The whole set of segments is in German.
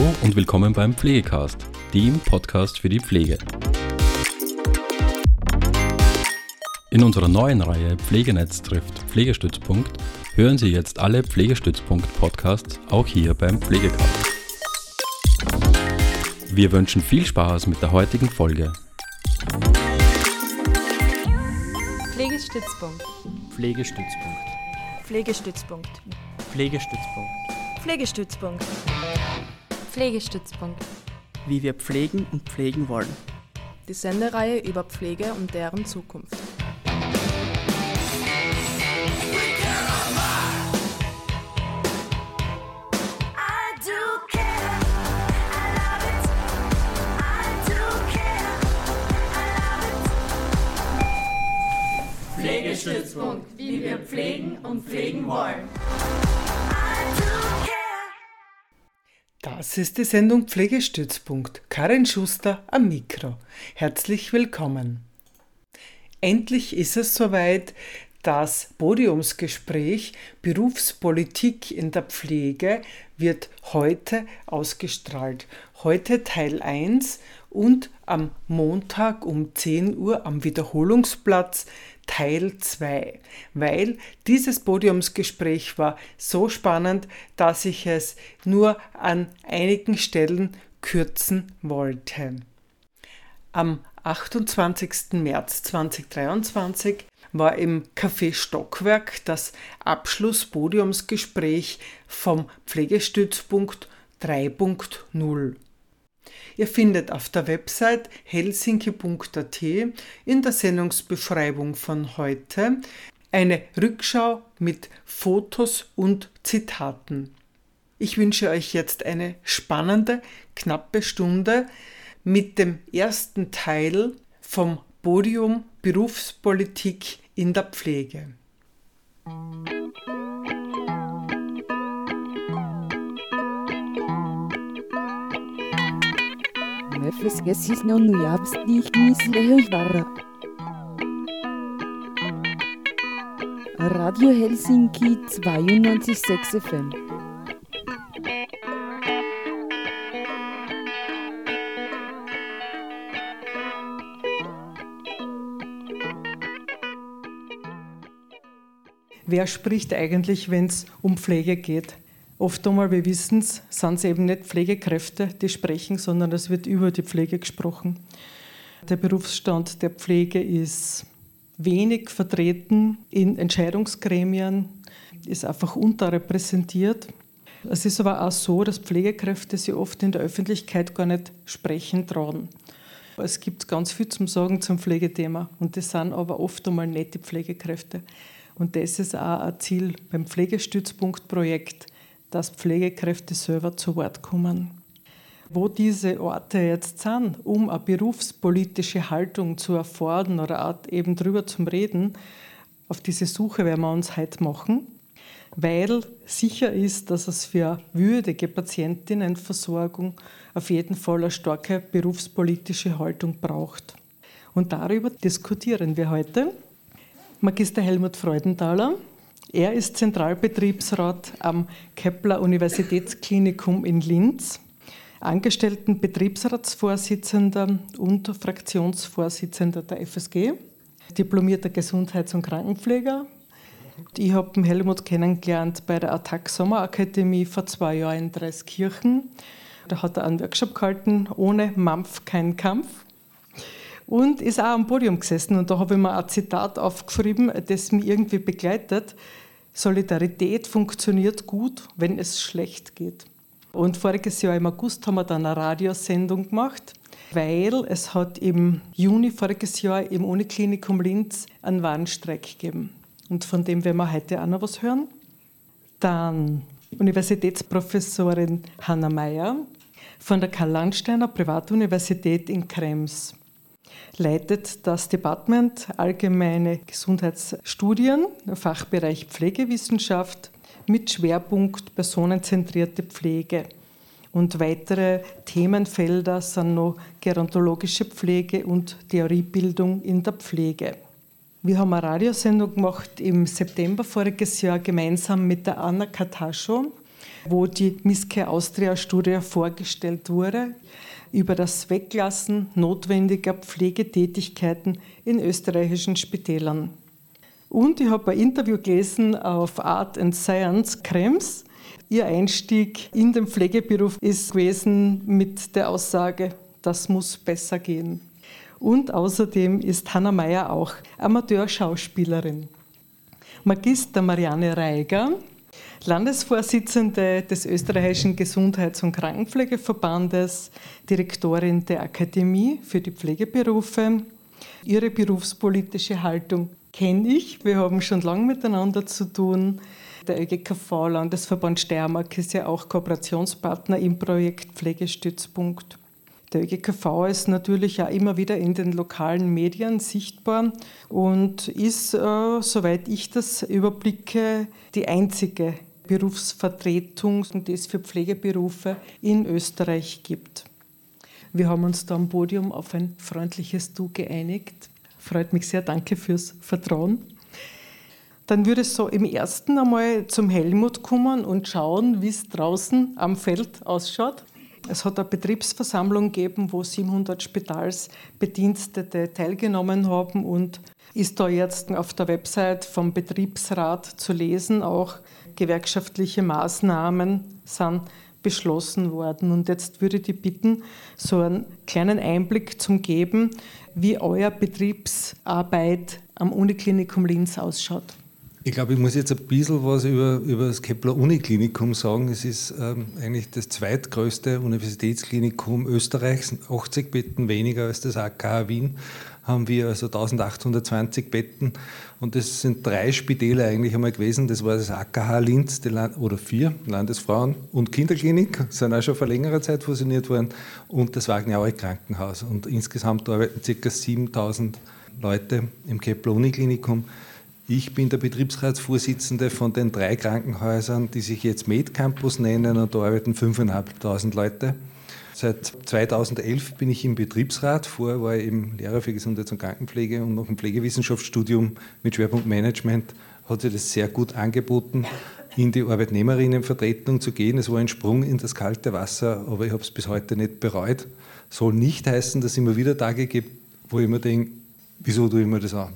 Hallo und willkommen beim Pflegecast, dem Podcast für die Pflege. In unserer neuen Reihe Pflegenetz trifft Pflegestützpunkt hören Sie jetzt alle Pflegestützpunkt-Podcasts auch hier beim Pflegecast. Wir wünschen viel Spaß mit der heutigen Folge. Pflegestützpunkt. Pflegestützpunkt. Pflegestützpunkt. Pflegestützpunkt. Pflegestützpunkt. Pflegestützpunkt. Wie wir pflegen und pflegen wollen. Die Sendereihe über Pflege und deren Zukunft. Pflegestützpunkt, wie wir pflegen und pflegen wollen. Das ist die Sendung Pflegestützpunkt. Karin Schuster am Mikro. Herzlich willkommen. Endlich ist es soweit. Das Podiumsgespräch Berufspolitik in der Pflege wird heute ausgestrahlt. Heute Teil 1 und am Montag um 10 Uhr am Wiederholungsplatz Teil 2, weil dieses Podiumsgespräch war so spannend, dass ich es nur an einigen Stellen kürzen wollte. Am 28. März 2023 war im Café Stockwerk das Abschlusspodiumsgespräch vom Pflegestützpunkt 3.0. Ihr findet auf der Website helsinki.at in der Sendungsbeschreibung von heute eine Rückschau mit Fotos und Zitaten. Ich wünsche euch jetzt eine spannende, knappe Stunde mit dem ersten Teil vom Podium Berufspolitik in der Pflege. Esqueci não no Yabs nicht Mislehöjvara. Radio Helsinki 92.6 FM. Wer spricht eigentlich, wenn es um Pflege geht? Oft einmal, wir wissen es, sind es eben nicht Pflegekräfte, die sprechen, sondern es wird über die Pflege gesprochen. Der Berufsstand der Pflege ist wenig vertreten in Entscheidungsgremien, ist einfach unterrepräsentiert. Es ist aber auch so, dass Pflegekräfte sich oft in der Öffentlichkeit gar nicht sprechen trauen. Es gibt ganz viel zum Sagen zum Pflegethema und das sind aber oft einmal nicht die Pflegekräfte. Und das ist auch ein Ziel beim Pflegestützpunktprojekt, dass Pflegekräfte selber zu Wort kommen. Wo diese Orte jetzt sind, um eine berufspolitische Haltung zu erfordern oder auch eben drüber zu reden, auf diese Suche werden wir uns heute machen, weil sicher ist, dass es für würdige Patientinnenversorgung auf jeden Fall eine starke berufspolitische Haltung braucht. Und darüber diskutieren wir heute. Magister Helmut Freudenthaler, er ist Zentralbetriebsrat am Kepler Universitätsklinikum in Linz, angestellten Betriebsratsvorsitzender und Fraktionsvorsitzender der FSG, diplomierter Gesundheits- und Krankenpfleger. Ich habe Helmut kennengelernt bei der Attac Sommerakademie vor zwei Jahren in Dreiskirchen. Da hat er einen Workshop gehalten, ohne Mampf kein Kampf und ist auch am Podium gesessen. Und da habe ich mir ein Zitat aufgeschrieben, das mich irgendwie begleitet. Solidarität funktioniert gut, wenn es schlecht geht. Und voriges Jahr im August haben wir dann eine Radiosendung gemacht, weil es hat im Juni voriges Jahr im Uniklinikum Linz einen Warnstreik gegeben. Und von dem werden wir heute auch noch was hören. Dann Universitätsprofessorin Hanna Meyer von der Karl-Landsteiner Privatuniversität in Krems leitet das Department Allgemeine Gesundheitsstudien, Fachbereich Pflegewissenschaft mit Schwerpunkt personenzentrierte Pflege. Und weitere Themenfelder sind noch gerontologische Pflege und Theoriebildung in der Pflege. Wir haben eine Radiosendung gemacht im September voriges Jahr gemeinsam mit der Anna Katascho wo die Miske Austria Studie vorgestellt wurde über das Weglassen notwendiger Pflegetätigkeiten in österreichischen Spitälern. Und ich habe ein Interview gelesen auf Art and Science Krems. Ihr Einstieg in den Pflegeberuf ist gewesen mit der Aussage, das muss besser gehen. Und außerdem ist Hanna Meyer auch Amateurschauspielerin. Magister Marianne Reiger, Landesvorsitzende des österreichischen Gesundheits- und Krankenpflegeverbandes, Direktorin der Akademie für die Pflegeberufe. Ihre berufspolitische Haltung kenne ich. Wir haben schon lange miteinander zu tun. Der ÖGKV Landesverband Steiermark ist ja auch Kooperationspartner im Projekt Pflegestützpunkt. Der ÖGKV ist natürlich auch immer wieder in den lokalen Medien sichtbar und ist, äh, soweit ich das überblicke, die einzige Berufsvertretung, die es für Pflegeberufe in Österreich gibt. Wir haben uns da am Podium auf ein freundliches Du geeinigt. Freut mich sehr, danke fürs Vertrauen. Dann würde es so im ersten einmal zum Helmut kommen und schauen, wie es draußen am Feld ausschaut. Es hat eine Betriebsversammlung gegeben, wo 700 Spitalsbedienstete teilgenommen haben und ist da jetzt auf der Website vom Betriebsrat zu lesen. Auch gewerkschaftliche Maßnahmen sind beschlossen worden. Und jetzt würde ich bitten, so einen kleinen Einblick zu geben, wie euer Betriebsarbeit am Uniklinikum Linz ausschaut. Ich glaube, ich muss jetzt ein bisschen was über, über das Kepler Uniklinikum sagen. Es ist ähm, eigentlich das zweitgrößte Universitätsklinikum Österreichs, 80 Betten weniger als das AKH Wien haben wir also 1820 Betten und das sind drei Spitäler eigentlich einmal gewesen. Das war das AKH Linz oder vier, Landesfrauen- und Kinderklinik, sind auch schon vor längerer Zeit fusioniert worden und das Wagner Krankenhaus. Und insgesamt arbeiten ca. 7000 Leute im Kepler-Uniklinikum. Ich bin der Betriebsratsvorsitzende von den drei Krankenhäusern, die sich jetzt MedCampus nennen und da arbeiten 5.500 Leute. Seit 2011 bin ich im Betriebsrat. Vorher war ich eben Lehrer für Gesundheits- und Krankenpflege und noch ein Pflegewissenschaftsstudium mit Schwerpunkt Management. Hat sich das sehr gut angeboten, in die Arbeitnehmerinnenvertretung zu gehen. Es war ein Sprung in das kalte Wasser, aber ich habe es bis heute nicht bereut. Soll nicht heißen, dass es immer wieder Tage gibt, wo ich mir denke, wieso tue ich mir das an?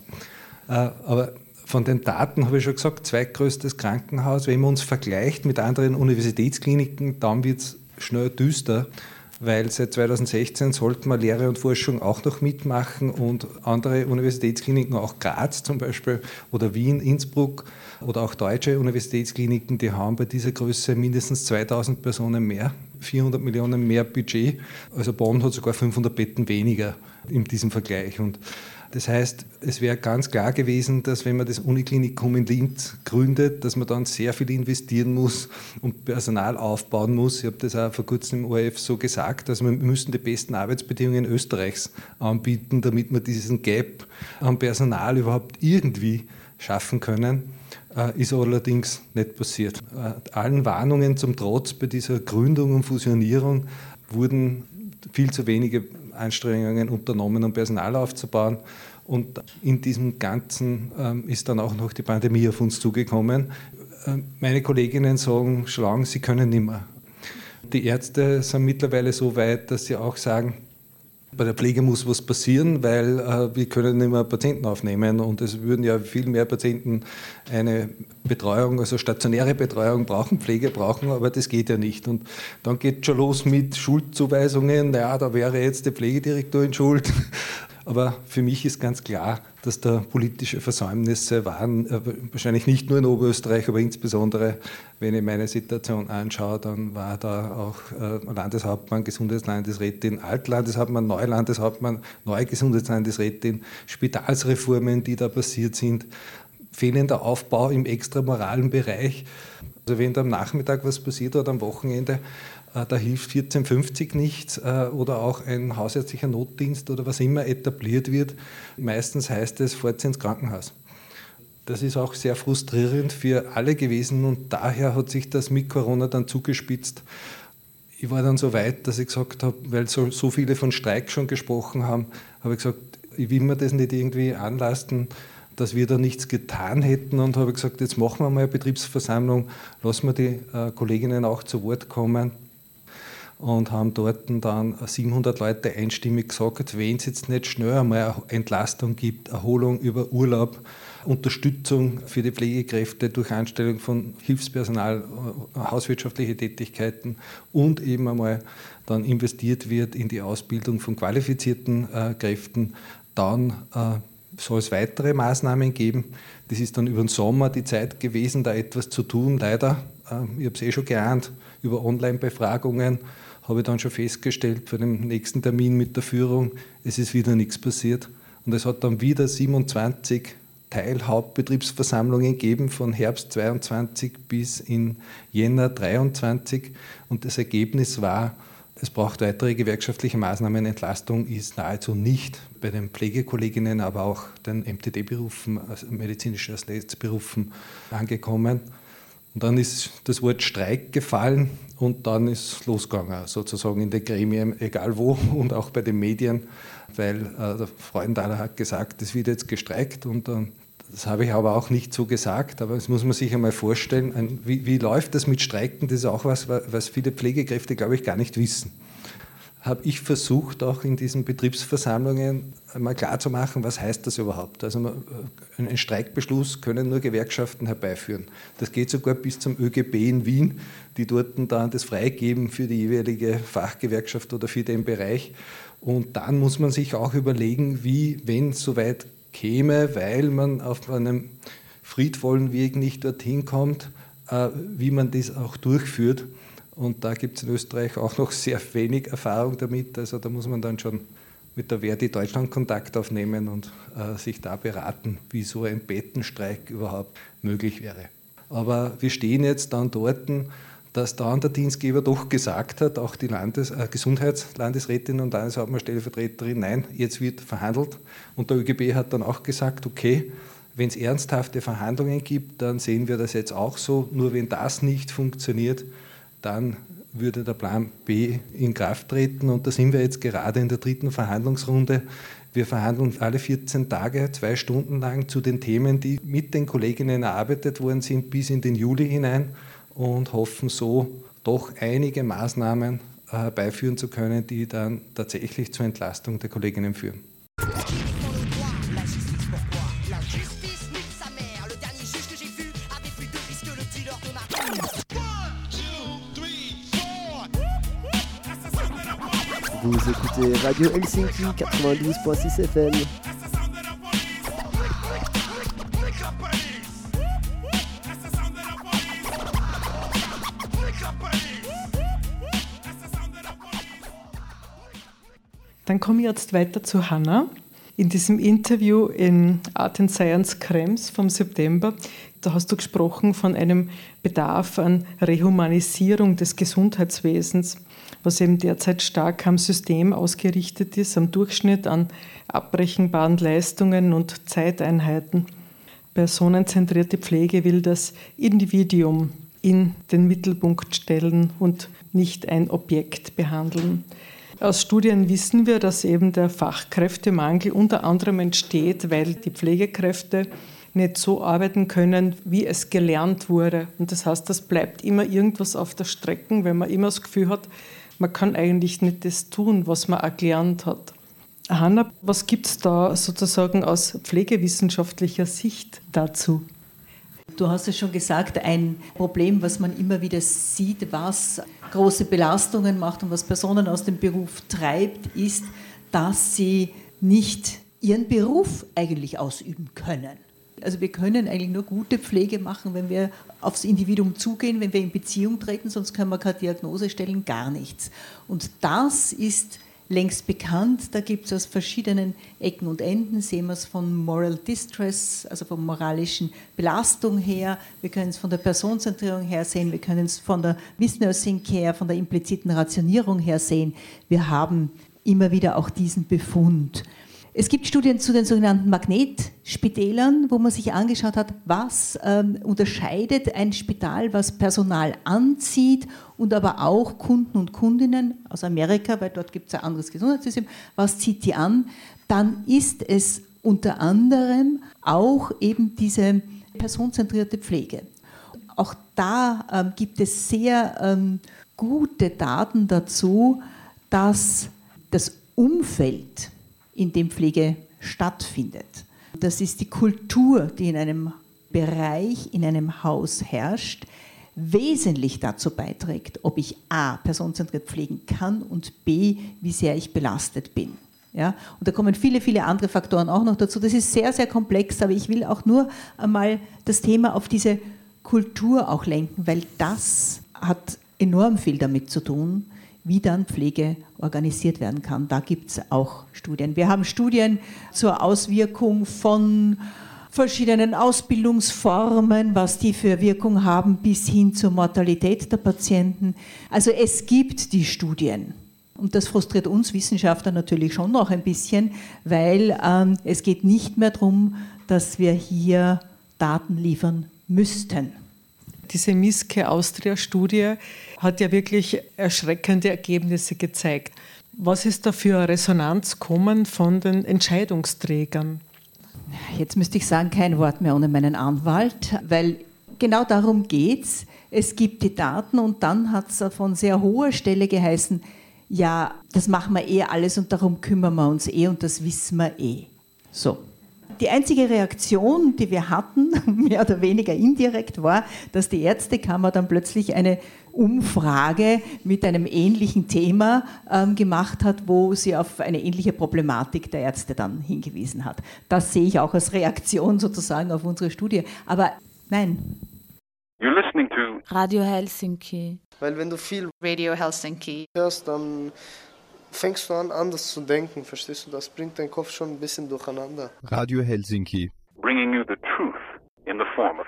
Äh, aber von den Daten habe ich schon gesagt, zweitgrößtes Krankenhaus. Wenn man uns vergleicht mit anderen Universitätskliniken, dann wird es schnell düster, weil seit 2016 sollte man Lehre und Forschung auch noch mitmachen und andere Universitätskliniken, auch Graz zum Beispiel oder Wien, Innsbruck oder auch deutsche Universitätskliniken, die haben bei dieser Größe mindestens 2000 Personen mehr, 400 Millionen mehr Budget. Also Bonn hat sogar 500 Betten weniger in diesem Vergleich. Und das heißt, es wäre ganz klar gewesen, dass wenn man das Uniklinikum in Linz gründet, dass man dann sehr viel investieren muss und Personal aufbauen muss. Ich habe das auch vor kurzem im ORF so gesagt, also wir müssen die besten Arbeitsbedingungen Österreichs anbieten, damit wir diesen Gap am Personal überhaupt irgendwie schaffen können. Äh, ist allerdings nicht passiert. Äh, allen Warnungen zum Trotz bei dieser Gründung und Fusionierung wurden viel zu wenige Anstrengungen unternommen, um Personal aufzubauen. Und in diesem Ganzen ähm, ist dann auch noch die Pandemie auf uns zugekommen. Ähm, meine Kolleginnen sagen, schlagen, sie können nicht mehr. Die Ärzte sind mittlerweile so weit, dass sie auch sagen, bei der Pflege muss was passieren, weil äh, wir können nicht mehr Patienten aufnehmen und es würden ja viel mehr Patienten eine Betreuung, also stationäre Betreuung brauchen, Pflege brauchen, aber das geht ja nicht. Und dann geht schon los mit Schuldzuweisungen, naja, da wäre jetzt die Pflegedirektorin schuld. Aber für mich ist ganz klar, dass da politische Versäumnisse waren, äh, wahrscheinlich nicht nur in Oberösterreich, aber insbesondere, wenn ich meine Situation anschaue, dann war da auch äh, Landeshauptmann, Gesundheitslandesrätin, Altlandeshauptmann, Neulandeshauptmann, neue Gesundheitslandesrätin, Spitalsreformen, die da passiert sind, fehlender Aufbau im extramoralen Bereich. Also wenn da am Nachmittag was passiert oder am Wochenende, da hilft 1450 nichts äh, oder auch ein hausärztlicher Notdienst oder was immer etabliert wird. Meistens heißt es, fahrt ins Krankenhaus. Das ist auch sehr frustrierend für alle gewesen und daher hat sich das mit Corona dann zugespitzt. Ich war dann so weit, dass ich gesagt habe, weil so, so viele von Streik schon gesprochen haben, habe ich gesagt, ich will mir das nicht irgendwie anlasten, dass wir da nichts getan hätten und habe gesagt, jetzt machen wir mal eine Betriebsversammlung, lassen wir die äh, Kolleginnen auch zu Wort kommen und haben dort dann 700 Leute einstimmig gesagt, wenn es jetzt nicht schnell einmal Entlastung gibt, Erholung über Urlaub, Unterstützung für die Pflegekräfte durch Anstellung von Hilfspersonal, äh, hauswirtschaftliche Tätigkeiten und eben einmal dann investiert wird in die Ausbildung von qualifizierten äh, Kräften, dann äh, soll es weitere Maßnahmen geben. Das ist dann über den Sommer die Zeit gewesen, da etwas zu tun. Leider, äh, ich habe es eh schon geahnt, über Online-Befragungen habe ich dann schon festgestellt für den nächsten Termin mit der Führung, es ist wieder nichts passiert. Und es hat dann wieder 27 Teilhauptbetriebsversammlungen gegeben von Herbst 22 bis in Jänner 23 und das Ergebnis war, es braucht weitere gewerkschaftliche Maßnahmen. Entlastung ist nahezu nicht bei den Pflegekolleginnen, aber auch den MTD-Berufen, also medizinischen Assistenz-Berufen angekommen. Und dann ist das Wort Streik gefallen und dann ist losgegangen, sozusagen in den Gremien, egal wo und auch bei den Medien, weil äh, der Freundenthaler hat gesagt, es wird jetzt gestreikt und dann das habe ich aber auch nicht so gesagt, aber das muss man sich einmal vorstellen. Wie, wie läuft das mit Streiken? Das ist auch was, was viele Pflegekräfte, glaube ich, gar nicht wissen. Habe ich versucht, auch in diesen Betriebsversammlungen einmal klarzumachen, was heißt das überhaupt? Also einen Streikbeschluss können nur Gewerkschaften herbeiführen. Das geht sogar bis zum ÖGB in Wien, die dort dann das freigeben für die jeweilige Fachgewerkschaft oder für den Bereich. Und dann muss man sich auch überlegen, wie, wenn es soweit käme, weil man auf einem friedvollen Weg nicht dorthin kommt, äh, wie man das auch durchführt. Und da gibt es in Österreich auch noch sehr wenig Erfahrung damit. Also da muss man dann schon mit der Verdi Deutschland Kontakt aufnehmen und äh, sich da beraten, wie so ein Bettenstreik überhaupt möglich wäre. Aber wir stehen jetzt dann dort, dass dann der Dienstgeber doch gesagt hat, auch die Landes äh, Gesundheitslandesrätin und Landeshauptmannstellvertreterin, nein, jetzt wird verhandelt. Und der ÖGB hat dann auch gesagt, okay, wenn es ernsthafte Verhandlungen gibt, dann sehen wir das jetzt auch so. Nur wenn das nicht funktioniert, dann würde der Plan B in Kraft treten. Und da sind wir jetzt gerade in der dritten Verhandlungsrunde. Wir verhandeln alle 14 Tage, zwei Stunden lang zu den Themen, die mit den Kolleginnen erarbeitet worden sind, bis in den Juli hinein und hoffen so doch einige Maßnahmen äh, herbeiführen zu können, die dann tatsächlich zur Entlastung der Kolleginnen führen. Vous écoutez Radio Helsinki 92.6 FM. Dann komme ich jetzt weiter zu Hannah. In diesem Interview in Art and Science Krems vom September, da hast du gesprochen von einem Bedarf an Rehumanisierung des Gesundheitswesens, was eben derzeit stark am System ausgerichtet ist, am Durchschnitt an abbrechenbaren Leistungen und Zeiteinheiten. Personenzentrierte Pflege will das Individuum in den Mittelpunkt stellen und nicht ein Objekt behandeln. Aus Studien wissen wir, dass eben der Fachkräftemangel unter anderem entsteht, weil die Pflegekräfte nicht so arbeiten können, wie es gelernt wurde. Und das heißt, das bleibt immer irgendwas auf der Strecke, wenn man immer das Gefühl hat, man kann eigentlich nicht das tun, was man auch gelernt hat. Hanna, was gibt es da sozusagen aus pflegewissenschaftlicher Sicht dazu? Du hast es schon gesagt, ein Problem, was man immer wieder sieht, was große Belastungen macht und was Personen aus dem Beruf treibt, ist, dass sie nicht ihren Beruf eigentlich ausüben können. Also wir können eigentlich nur gute Pflege machen, wenn wir aufs Individuum zugehen, wenn wir in Beziehung treten, sonst können wir keine Diagnose stellen, gar nichts. Und das ist längst bekannt. Da gibt es aus verschiedenen Ecken und Enden, sehen wir es von Moral Distress, also von moralischen Belastung her. Wir können es von der Personenzentrierung her sehen. Wir können es von der Miss-Nursing Care, von der impliziten Rationierung her sehen. Wir haben immer wieder auch diesen Befund. Es gibt Studien zu den sogenannten Magnetspitälern, wo man sich angeschaut hat, was ähm, unterscheidet ein Spital, was Personal anzieht und aber auch Kunden und Kundinnen aus Amerika, weil dort gibt es ein anderes Gesundheitssystem, was zieht die an? Dann ist es unter anderem auch eben diese personenzentrierte Pflege. Auch da ähm, gibt es sehr ähm, gute Daten dazu, dass das Umfeld, in dem Pflege stattfindet, das ist die Kultur, die in einem Bereich, in einem Haus herrscht, wesentlich dazu beiträgt, ob ich A, personenzentriert pflegen kann und B, wie sehr ich belastet bin. Ja, und da kommen viele, viele andere Faktoren auch noch dazu. Das ist sehr, sehr komplex, aber ich will auch nur einmal das Thema auf diese Kultur auch lenken, weil das hat enorm viel damit zu tun, wie dann Pflege organisiert werden kann. Da gibt es auch Studien. Wir haben Studien zur Auswirkung von verschiedenen Ausbildungsformen, was die für Wirkung haben, bis hin zur Mortalität der Patienten. Also es gibt die Studien. Und das frustriert uns Wissenschaftler natürlich schon noch ein bisschen, weil ähm, es geht nicht mehr darum, dass wir hier Daten liefern müssten. Diese Miske Austria-Studie hat ja wirklich erschreckende Ergebnisse gezeigt. Was ist da für Resonanz kommen von den Entscheidungsträgern? Jetzt müsste ich sagen, kein Wort mehr ohne meinen Anwalt, weil genau darum geht es. Es gibt die Daten und dann hat es von sehr hoher Stelle geheißen, ja, das machen wir eh alles und darum kümmern wir uns eh und das wissen wir eh. So. Die einzige Reaktion, die wir hatten, mehr oder weniger indirekt, war, dass die Ärztekammer dann plötzlich eine Umfrage mit einem ähnlichen Thema ähm, gemacht hat, wo sie auf eine ähnliche Problematik der Ärzte dann hingewiesen hat. Das sehe ich auch als Reaktion sozusagen auf unsere Studie. Aber nein. You're listening to Radio Helsinki. Weil wenn du viel Radio Helsinki hörst, dann fängst du an, anders zu denken, verstehst du? Das bringt deinen Kopf schon ein bisschen durcheinander. Radio Helsinki. Bringing you the truth in the form of.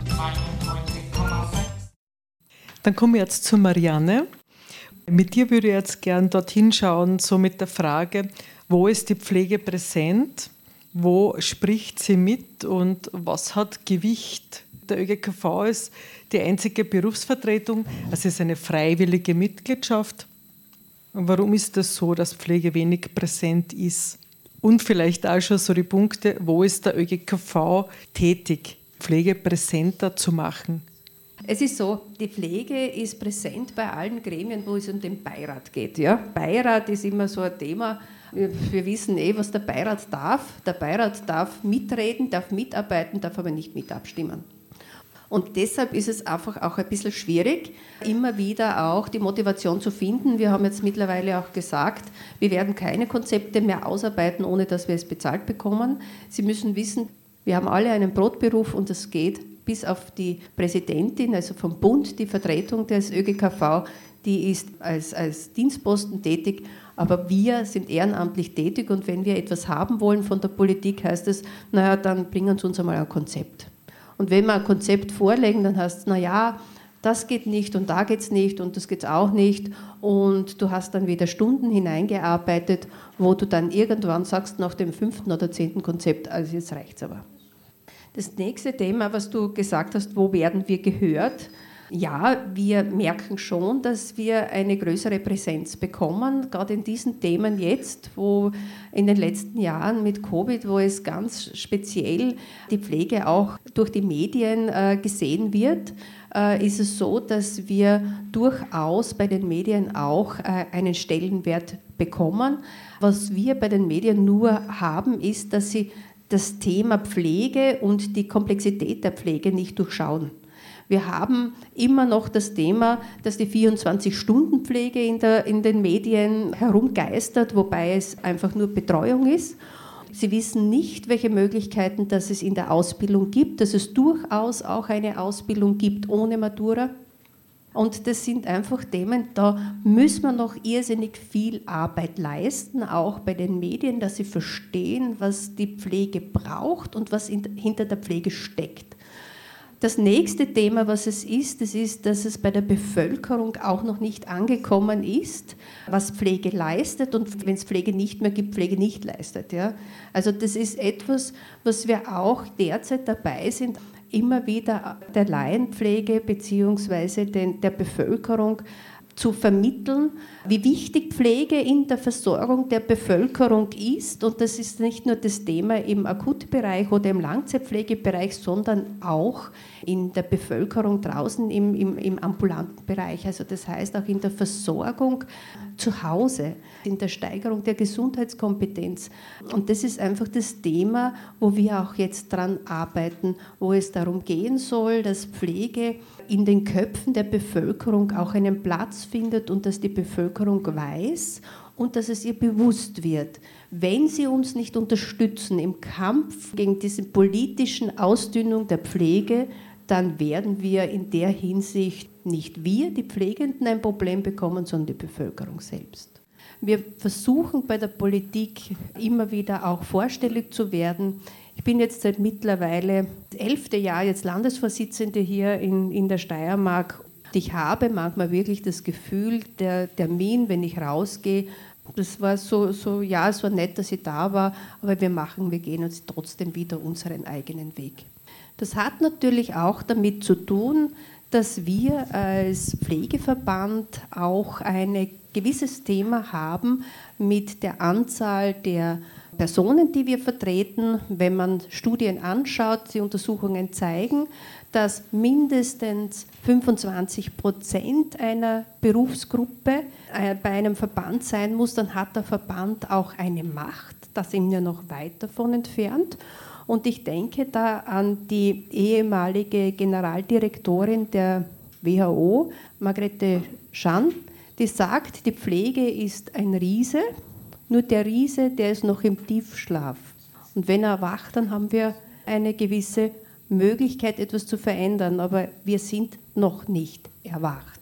Dann kommen wir jetzt zu Marianne. Mit dir würde ich jetzt gern dorthin schauen, so mit der Frage, wo ist die Pflege präsent? Wo spricht sie mit und was hat Gewicht? Der ÖGKV ist die einzige Berufsvertretung, es ist eine freiwillige Mitgliedschaft. Warum ist das so, dass Pflege wenig präsent ist? Und vielleicht auch schon so die Punkte, wo ist der ÖGKV tätig, Pflege präsenter zu machen? Es ist so, die Pflege ist präsent bei allen Gremien, wo es um den Beirat geht. Ja? Beirat ist immer so ein Thema. Wir wissen eh, was der Beirat darf. Der Beirat darf mitreden, darf mitarbeiten, darf aber nicht mit abstimmen. Und deshalb ist es einfach auch ein bisschen schwierig, immer wieder auch die Motivation zu finden. Wir haben jetzt mittlerweile auch gesagt, wir werden keine Konzepte mehr ausarbeiten, ohne dass wir es bezahlt bekommen. Sie müssen wissen, wir haben alle einen Brotberuf und es geht bis auf die Präsidentin, also vom Bund, die Vertretung des ÖGKV, die ist als, als Dienstposten tätig, aber wir sind ehrenamtlich tätig und wenn wir etwas haben wollen von der Politik, heißt es, naja, dann bringen Sie uns einmal ein Konzept. Und wenn wir ein Konzept vorlegen, dann heißt es, naja, das geht nicht und da geht es nicht und das geht auch nicht. Und du hast dann wieder Stunden hineingearbeitet, wo du dann irgendwann sagst, nach dem fünften oder zehnten Konzept, also jetzt reicht es aber. Das nächste Thema, was du gesagt hast, wo werden wir gehört? Ja, wir merken schon, dass wir eine größere Präsenz bekommen, gerade in diesen Themen jetzt, wo in den letzten Jahren mit Covid, wo es ganz speziell die Pflege auch durch die Medien äh, gesehen wird, äh, ist es so, dass wir durchaus bei den Medien auch äh, einen Stellenwert bekommen. Was wir bei den Medien nur haben, ist, dass sie das Thema Pflege und die Komplexität der Pflege nicht durchschauen. Wir haben immer noch das Thema, dass die 24-Stunden-Pflege in, in den Medien herumgeistert, wobei es einfach nur Betreuung ist. Sie wissen nicht, welche Möglichkeiten dass es in der Ausbildung gibt, dass es durchaus auch eine Ausbildung gibt ohne Matura. Und das sind einfach Themen, da müssen wir noch irrsinnig viel Arbeit leisten, auch bei den Medien, dass sie verstehen, was die Pflege braucht und was hinter der Pflege steckt. Das nächste Thema, was es ist, das ist, dass es bei der Bevölkerung auch noch nicht angekommen ist, was Pflege leistet und wenn es Pflege nicht mehr gibt, Pflege nicht leistet. Ja? Also das ist etwas, was wir auch derzeit dabei sind, immer wieder der Laienpflege bzw. der Bevölkerung zu vermitteln, wie wichtig Pflege in der Versorgung der Bevölkerung ist. Und das ist nicht nur das Thema im Akutbereich oder im Langzeitpflegebereich, sondern auch in der Bevölkerung draußen im, im, im ambulanten Bereich. Also das heißt auch in der Versorgung zu Hause, in der Steigerung der Gesundheitskompetenz. Und das ist einfach das Thema, wo wir auch jetzt dran arbeiten, wo es darum gehen soll, dass Pflege in den Köpfen der Bevölkerung auch einen Platz findet und dass die Bevölkerung weiß und dass es ihr bewusst wird. Wenn sie uns nicht unterstützen im Kampf gegen diese politischen Ausdünnung der Pflege, dann werden wir in der Hinsicht nicht wir, die Pflegenden, ein Problem bekommen, sondern die Bevölkerung selbst. Wir versuchen bei der Politik immer wieder auch vorstellig zu werden. Ich bin jetzt seit mittlerweile elfte Jahr jetzt Landesvorsitzende hier in, in der Steiermark. Ich habe manchmal wirklich das Gefühl, der Termin, wenn ich rausgehe, das war so, so, ja, es war nett, dass ich da war, aber wir machen, wir gehen uns trotzdem wieder unseren eigenen Weg. Das hat natürlich auch damit zu tun, dass wir als Pflegeverband auch ein gewisses Thema haben mit der Anzahl der Personen, die wir vertreten. Wenn man Studien anschaut, die Untersuchungen zeigen, dass mindestens 25 Prozent einer Berufsgruppe äh, bei einem Verband sein muss, dann hat der Verband auch eine Macht. Da sind wir noch weit davon entfernt. Und ich denke da an die ehemalige Generaldirektorin der WHO, Margrethe Schan, die sagt, die Pflege ist ein Riese, nur der Riese, der ist noch im Tiefschlaf. Und wenn er erwacht, dann haben wir eine gewisse Möglichkeit, etwas zu verändern, aber wir sind noch nicht erwacht.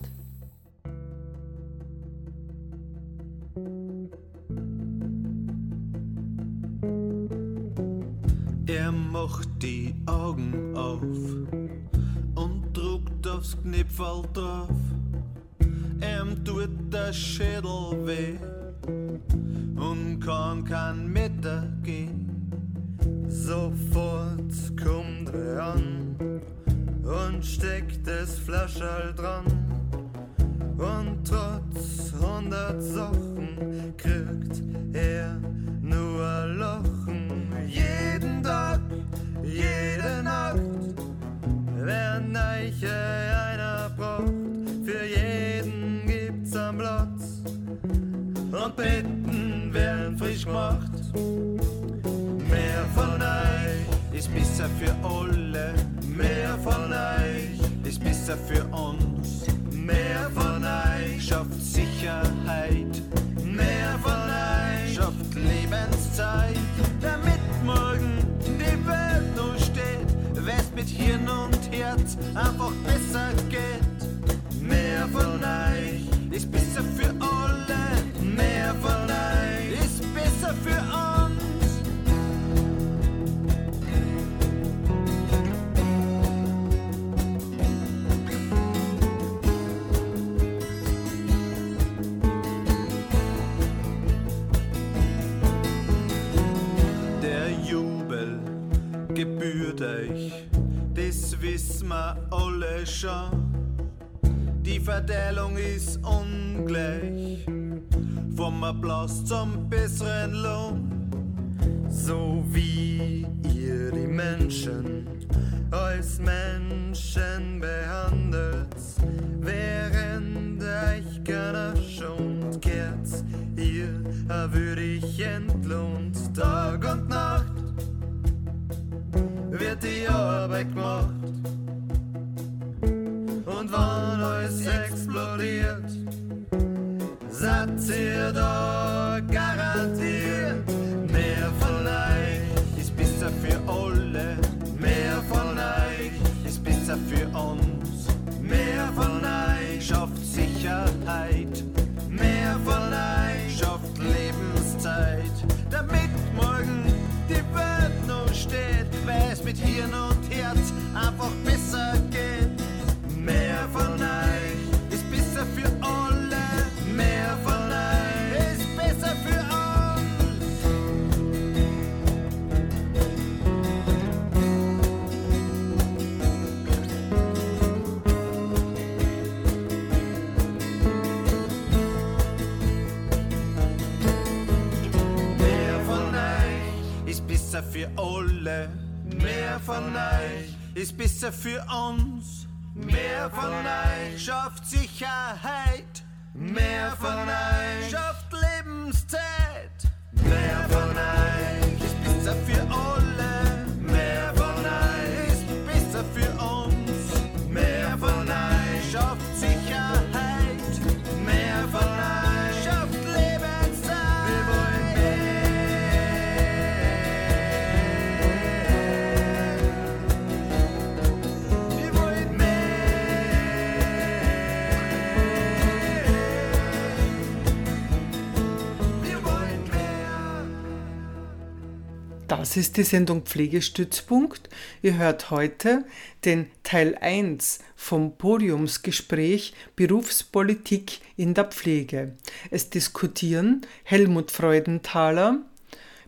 Er macht die Augen auf und druckt aufs Knipfel drauf. Er tut der Schädel weh und kann kein Meter gehen. Sofort kommt er an und steckt das Flascherl dran. Und trotz hundert Sachen kriegt er nur Lachen. Jeden Tag, jede Nacht, wer Neiche einer braucht, für jeden gibt's am Platz. Und Betten werden frisch gemacht. Mehr von euch ist besser für alle. Schon. Die Verteilung ist ungleich, vom Applaus zum besseren Lohn. So wie ihr die Menschen als Menschen behandelt, während euch keiner schont, kehrt ihr würdig entlohnt. Tag und Nacht wird die Arbeit gemacht. Sedan von euch ist besser für uns. Mehr von euch schafft Sicherheit. Mehr von euch schafft Ist die Sendung Pflegestützpunkt. Ihr hört heute den Teil 1 vom Podiumsgespräch Berufspolitik in der Pflege. Es diskutieren Helmut Freudenthaler,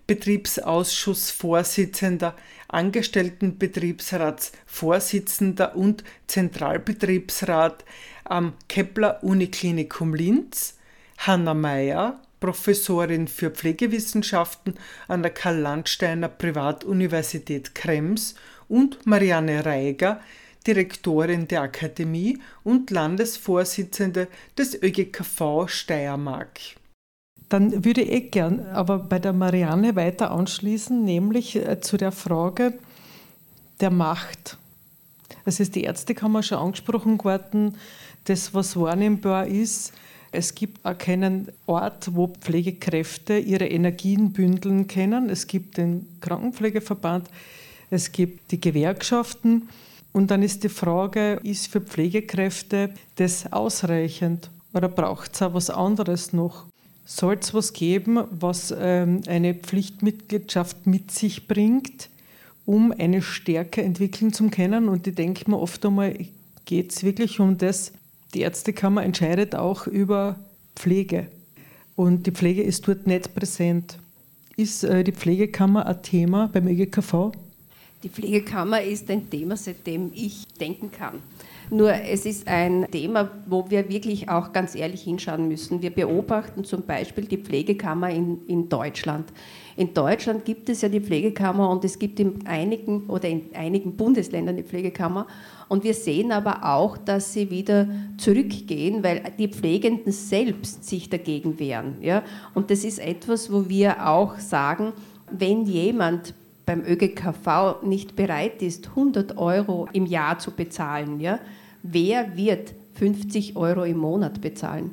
Betriebsausschussvorsitzender, Angestelltenbetriebsratsvorsitzender und Zentralbetriebsrat am Kepler Uniklinikum Linz, Hanna Meyer, Professorin für Pflegewissenschaften an der Karl-Landsteiner Privatuniversität Krems und Marianne Reiger, Direktorin der Akademie und Landesvorsitzende des ÖGKV Steiermark. Dann würde ich gern aber bei der Marianne weiter anschließen, nämlich äh, zu der Frage der Macht. Es ist die Ärztekammer schon angesprochen worden, das, was wahrnehmbar ist. Es gibt auch keinen Ort, wo Pflegekräfte ihre Energien bündeln können. Es gibt den Krankenpflegeverband, es gibt die Gewerkschaften. Und dann ist die Frage, ist für Pflegekräfte das ausreichend oder braucht es auch was anderes noch? Soll es was geben, was ähm, eine Pflichtmitgliedschaft mit sich bringt, um eine Stärke entwickeln zu können? Und ich denke mir oft einmal, geht es wirklich um das, die Ärztekammer entscheidet auch über Pflege. Und die Pflege ist dort nicht präsent. Ist äh, die Pflegekammer ein Thema beim ÖGKV? Die Pflegekammer ist ein Thema, seitdem ich denken kann. Nur es ist ein Thema, wo wir wirklich auch ganz ehrlich hinschauen müssen. Wir beobachten zum Beispiel die Pflegekammer in, in Deutschland. In Deutschland gibt es ja die Pflegekammer und es gibt in einigen oder in einigen Bundesländern die Pflegekammer. Und wir sehen aber auch, dass sie wieder zurückgehen, weil die Pflegenden selbst sich dagegen wehren. Ja? Und das ist etwas, wo wir auch sagen, wenn jemand beim ÖGKV nicht bereit ist, 100 Euro im Jahr zu bezahlen, ja, wer wird 50 Euro im Monat bezahlen?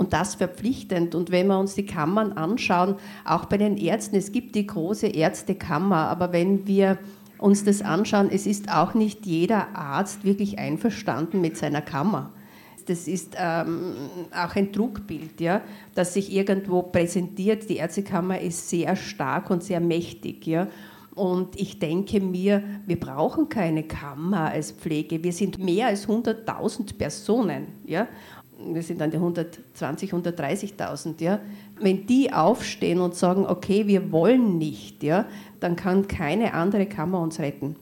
Und das verpflichtend. Und wenn wir uns die Kammern anschauen, auch bei den Ärzten, es gibt die große Ärztekammer, aber wenn wir uns das anschauen, es ist auch nicht jeder Arzt wirklich einverstanden mit seiner Kammer. Das ist ähm, auch ein Trugbild, ja, das sich irgendwo präsentiert. Die Ärztekammer ist sehr stark und sehr mächtig. Ja. Und ich denke mir, wir brauchen keine Kammer als Pflege. Wir sind mehr als 100.000 Personen. Ja? Wir sind an die 120.000, 130.000. Ja? Wenn die aufstehen und sagen, okay, wir wollen nicht, ja, dann kann keine andere Kammer uns retten.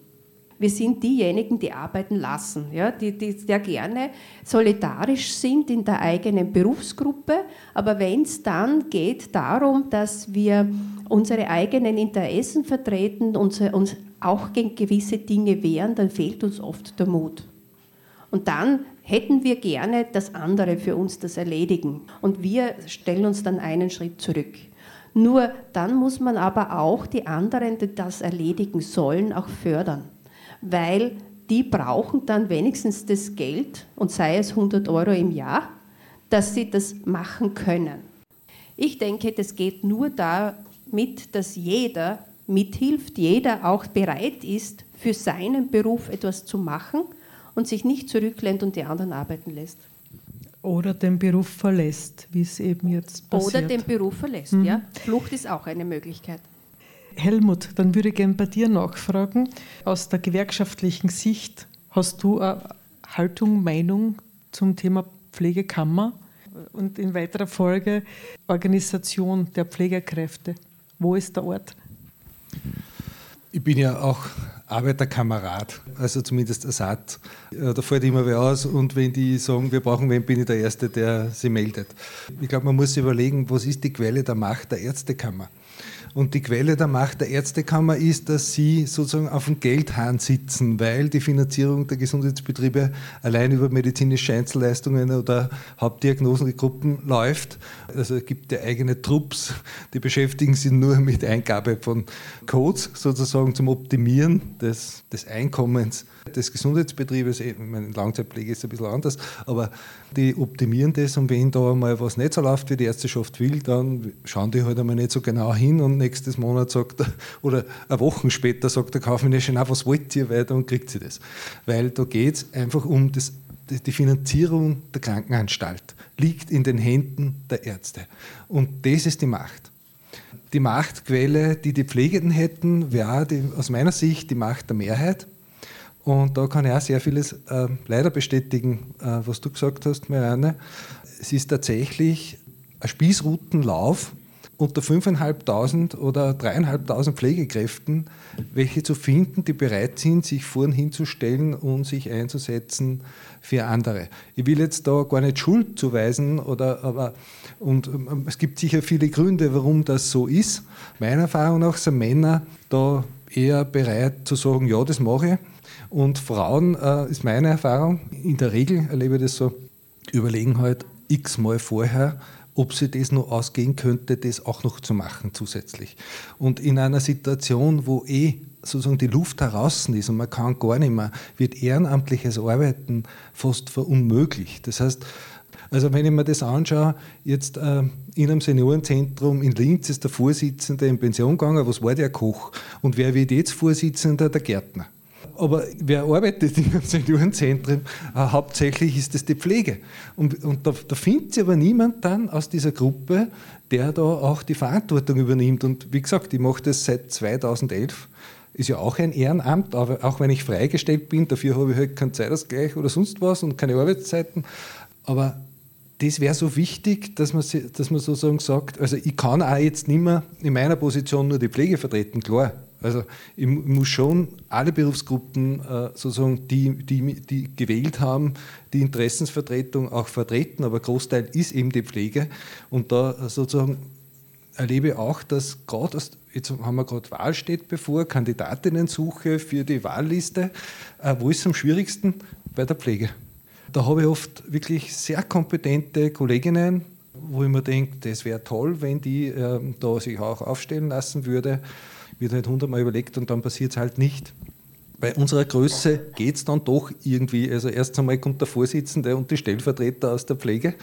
Wir sind diejenigen, die arbeiten lassen, ja, die, die sehr gerne solidarisch sind in der eigenen Berufsgruppe. Aber wenn es dann geht darum, dass wir unsere eigenen Interessen vertreten, unsere, uns auch gegen gewisse Dinge wehren, dann fehlt uns oft der Mut. Und dann hätten wir gerne, dass andere für uns das erledigen. Und wir stellen uns dann einen Schritt zurück. Nur dann muss man aber auch die anderen, die das erledigen sollen, auch fördern. Weil die brauchen dann wenigstens das Geld, und sei es 100 Euro im Jahr, dass sie das machen können. Ich denke, das geht nur damit, dass jeder mithilft, jeder auch bereit ist, für seinen Beruf etwas zu machen und sich nicht zurücklehnt und die anderen arbeiten lässt. Oder den Beruf verlässt, wie es eben jetzt passiert. Oder den Beruf verlässt, mhm. ja. Flucht ist auch eine Möglichkeit. Helmut, dann würde ich gerne bei dir nachfragen. Aus der gewerkschaftlichen Sicht, hast du eine Haltung, Meinung zum Thema Pflegekammer und in weiterer Folge Organisation der Pflegekräfte? Wo ist der Ort? Ich bin ja auch Arbeiterkamerad, also zumindest Ersatz. Da fällt immer wer aus und wenn die sagen, wir brauchen wen, bin ich der Erste, der sie meldet. Ich glaube, man muss überlegen, was ist die Quelle der Macht der Ärztekammer? Und die Quelle der Macht der Ärztekammer ist, dass sie sozusagen auf dem Geldhahn sitzen, weil die Finanzierung der Gesundheitsbetriebe allein über medizinische Einzelleistungen oder Hauptdiagnosengruppen läuft. Also es gibt ja eigene Trupps, die beschäftigen sich nur mit Eingabe von Codes sozusagen zum Optimieren des, des Einkommens des Gesundheitsbetriebes. In Langzeitpflege ist ein bisschen anders, aber die optimieren das und wenn da mal was nicht so läuft, wie die Ärzteschaft will, dann schauen die halt einmal nicht so genau hin und nächstes Monat sagt er, oder eine Woche später sagt der Kaufmännische, na, was wollt ihr, weil dann kriegt sie das. Weil da geht es einfach um das, die Finanzierung der Krankenanstalt liegt in den Händen der Ärzte. Und das ist die Macht. Die Machtquelle, die die Pflegenden hätten, wäre aus meiner Sicht die Macht der Mehrheit. Und da kann ich auch sehr vieles äh, leider bestätigen, äh, was du gesagt hast, Marianne. Es ist tatsächlich ein Spießrutenlauf unter 5.500 oder 3.500 Pflegekräften, welche zu finden, die bereit sind, sich vorn hinzustellen und sich einzusetzen für andere. Ich will jetzt da gar nicht Schuld zuweisen, oder, aber, und ähm, es gibt sicher viele Gründe, warum das so ist. Meiner Erfahrung nach sind Männer da eher bereit zu sagen, ja, das mache ich und Frauen, äh, ist meine Erfahrung, in der Regel erlebe ich das so, überlegen halt x-mal vorher, ob sie das noch ausgehen könnte, das auch noch zu machen zusätzlich. Und in einer Situation, wo eh sozusagen die Luft heraus ist und man kann gar nicht mehr, wird ehrenamtliches Arbeiten fast verunmöglicht. Das heißt, also wenn ich mir das anschaue, jetzt äh, in einem Seniorenzentrum in Linz ist der Vorsitzende in Pension gegangen, was war der Koch? Und wer wird jetzt Vorsitzender? Der Gärtner. Aber wer arbeitet in einem Seniorenzentrum? Äh, hauptsächlich ist es die Pflege. Und, und da, da findet sich aber niemand dann aus dieser Gruppe, der da auch die Verantwortung übernimmt. Und wie gesagt, ich mache das seit 2011 ist ja auch ein Ehrenamt, aber auch wenn ich freigestellt bin, dafür habe ich halt keinen Zeitausgleich oder sonst was und keine Arbeitszeiten. Aber das wäre so wichtig, dass man, dass man sozusagen sagt, also ich kann auch jetzt nicht mehr in meiner Position nur die Pflege vertreten, klar, also ich muss schon alle Berufsgruppen äh, sozusagen, die, die, die gewählt haben, die Interessensvertretung auch vertreten, aber Großteil ist eben die Pflege. Und da äh, sozusagen erlebe ich auch, dass gerade, jetzt haben wir gerade Wahl steht bevor, Kandidatinnen-Suche für die Wahlliste, äh, wo ist es am schwierigsten? Bei der Pflege. Da habe ich oft wirklich sehr kompetente Kolleginnen, wo ich mir denke, das wäre toll, wenn die äh, da sich auch aufstellen lassen würde wird halt hundertmal überlegt und dann passiert es halt nicht. Bei unserer Größe geht es dann doch irgendwie. Also erst einmal kommt der Vorsitzende und die Stellvertreter aus der Pflege.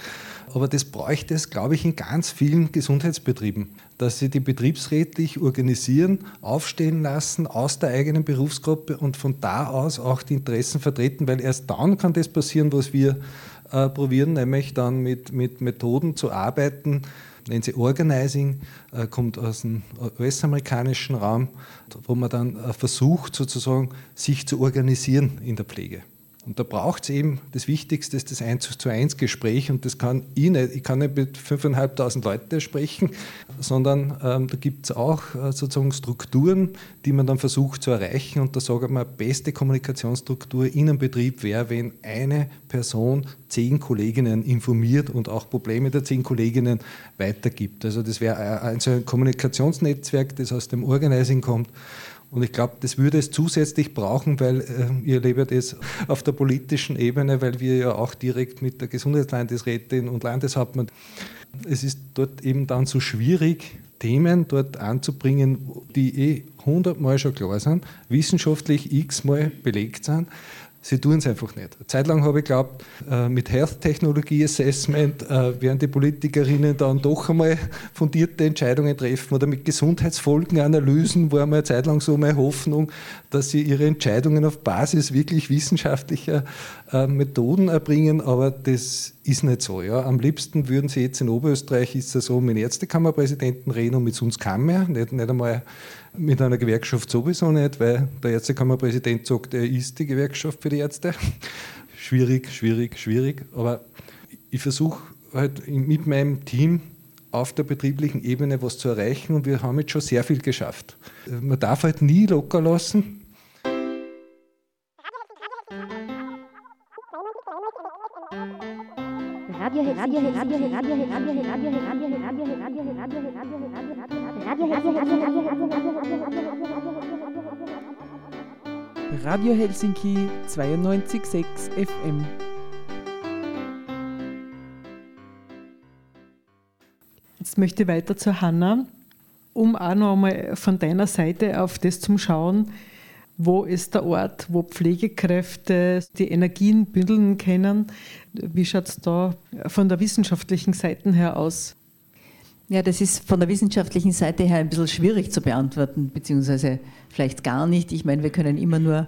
Aber das bräuchte es, glaube ich, in ganz vielen Gesundheitsbetrieben, dass sie die betriebsrätlich organisieren, aufstehen lassen aus der eigenen Berufsgruppe und von da aus auch die Interessen vertreten, weil erst dann kann das passieren, was wir äh, probieren, nämlich dann mit, mit Methoden zu arbeiten, nennen sie Organizing, äh, kommt aus dem US-amerikanischen Raum, wo man dann äh, versucht, sozusagen sich zu organisieren in der Pflege. Und da braucht es eben das Wichtigste, das 1 zu 1 Gespräch und das kann ich nicht, ich kann nicht mit 5.500 Leuten sprechen, sondern ähm, da gibt es auch äh, sozusagen Strukturen, die man dann versucht zu erreichen und da sage ich mal, beste Kommunikationsstruktur in einem Betrieb wäre, wenn eine Person zehn Kolleginnen informiert und auch Probleme der zehn Kolleginnen weitergibt. Also das wäre ein, ein Kommunikationsnetzwerk, das aus dem Organizing kommt und ich glaube, das würde es zusätzlich brauchen, weil äh, ihr lebt es auf der politischen Ebene, weil wir ja auch direkt mit der Gesundheitslandesrätin und Landeshauptmann, es ist dort eben dann so schwierig, Themen dort anzubringen, die eh hundertmal schon klar sind, wissenschaftlich x-mal belegt sind Sie tun es einfach nicht. Eine Zeit lang habe ich geglaubt, äh, mit Health Technology Assessment äh, werden die Politikerinnen dann doch einmal fundierte Entscheidungen treffen oder mit Gesundheitsfolgenanalysen war Zeit lang so meine Hoffnung, dass sie ihre Entscheidungen auf Basis wirklich wissenschaftlicher äh, Methoden erbringen, aber das ist nicht so. Ja. Am liebsten würden sie jetzt in Oberösterreich, ist es so, mit Ärztekammerpräsidenten reden und mit uns kann mehr, nicht, nicht einmal mit einer Gewerkschaft sowieso nicht, weil der Ärztekammerpräsident sagt, er ist die Gewerkschaft für die Ärzte. schwierig, schwierig, schwierig. Aber ich versuche halt mit meinem Team auf der betrieblichen Ebene was zu erreichen und wir haben jetzt schon sehr viel geschafft. Man darf halt nie locker lassen. Radio Helsinki 92.6 FM. Jetzt möchte ich weiter zu Hanna, um auch noch einmal von deiner Seite auf das zu schauen, wo ist der Ort, wo Pflegekräfte die Energien bündeln können. Wie schaut es da von der wissenschaftlichen Seite her aus? Ja, das ist von der wissenschaftlichen Seite her ein bisschen schwierig zu beantworten, beziehungsweise vielleicht gar nicht. Ich meine, wir können immer nur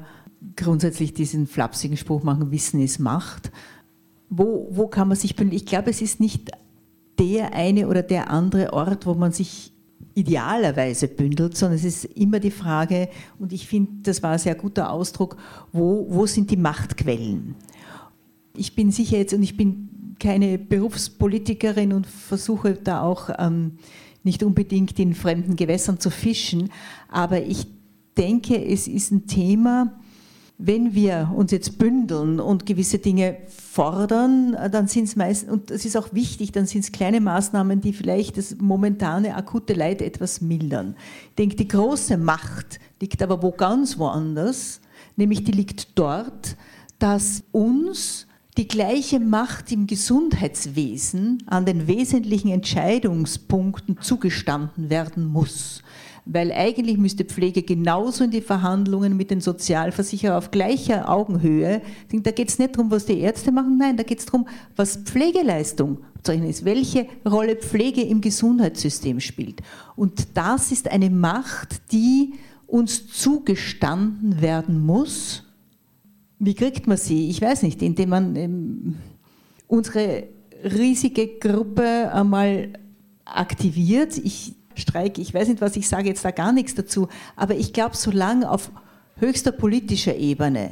grundsätzlich diesen flapsigen Spruch machen, Wissen ist Macht. Wo, wo kann man sich bündeln? Ich glaube, es ist nicht der eine oder der andere Ort, wo man sich idealerweise bündelt, sondern es ist immer die Frage, und ich finde, das war ein sehr guter Ausdruck, wo, wo sind die Machtquellen? Ich bin sicher jetzt, und ich bin keine Berufspolitikerin und versuche da auch ähm, nicht unbedingt in fremden Gewässern zu fischen, aber ich denke, es ist ein Thema, wenn wir uns jetzt bündeln und gewisse Dinge fordern, dann sind es meist, und das ist auch wichtig, dann sind es kleine Maßnahmen, die vielleicht das momentane akute Leid etwas mildern. Ich denke, die große Macht liegt aber wo ganz woanders, nämlich die liegt dort, dass uns die gleiche Macht im Gesundheitswesen an den wesentlichen Entscheidungspunkten zugestanden werden muss weil eigentlich müsste Pflege genauso in die Verhandlungen mit den Sozialversicherern auf gleicher Augenhöhe. Da geht es nicht darum, was die Ärzte machen, nein, da geht es darum, was Pflegeleistung ist, welche Rolle Pflege im Gesundheitssystem spielt. Und das ist eine Macht, die uns zugestanden werden muss. Wie kriegt man sie? Ich weiß nicht, indem man ähm, unsere riesige Gruppe einmal aktiviert. Ich Streik, ich weiß nicht, was ich sage jetzt da gar nichts dazu, aber ich glaube, solange auf höchster politischer Ebene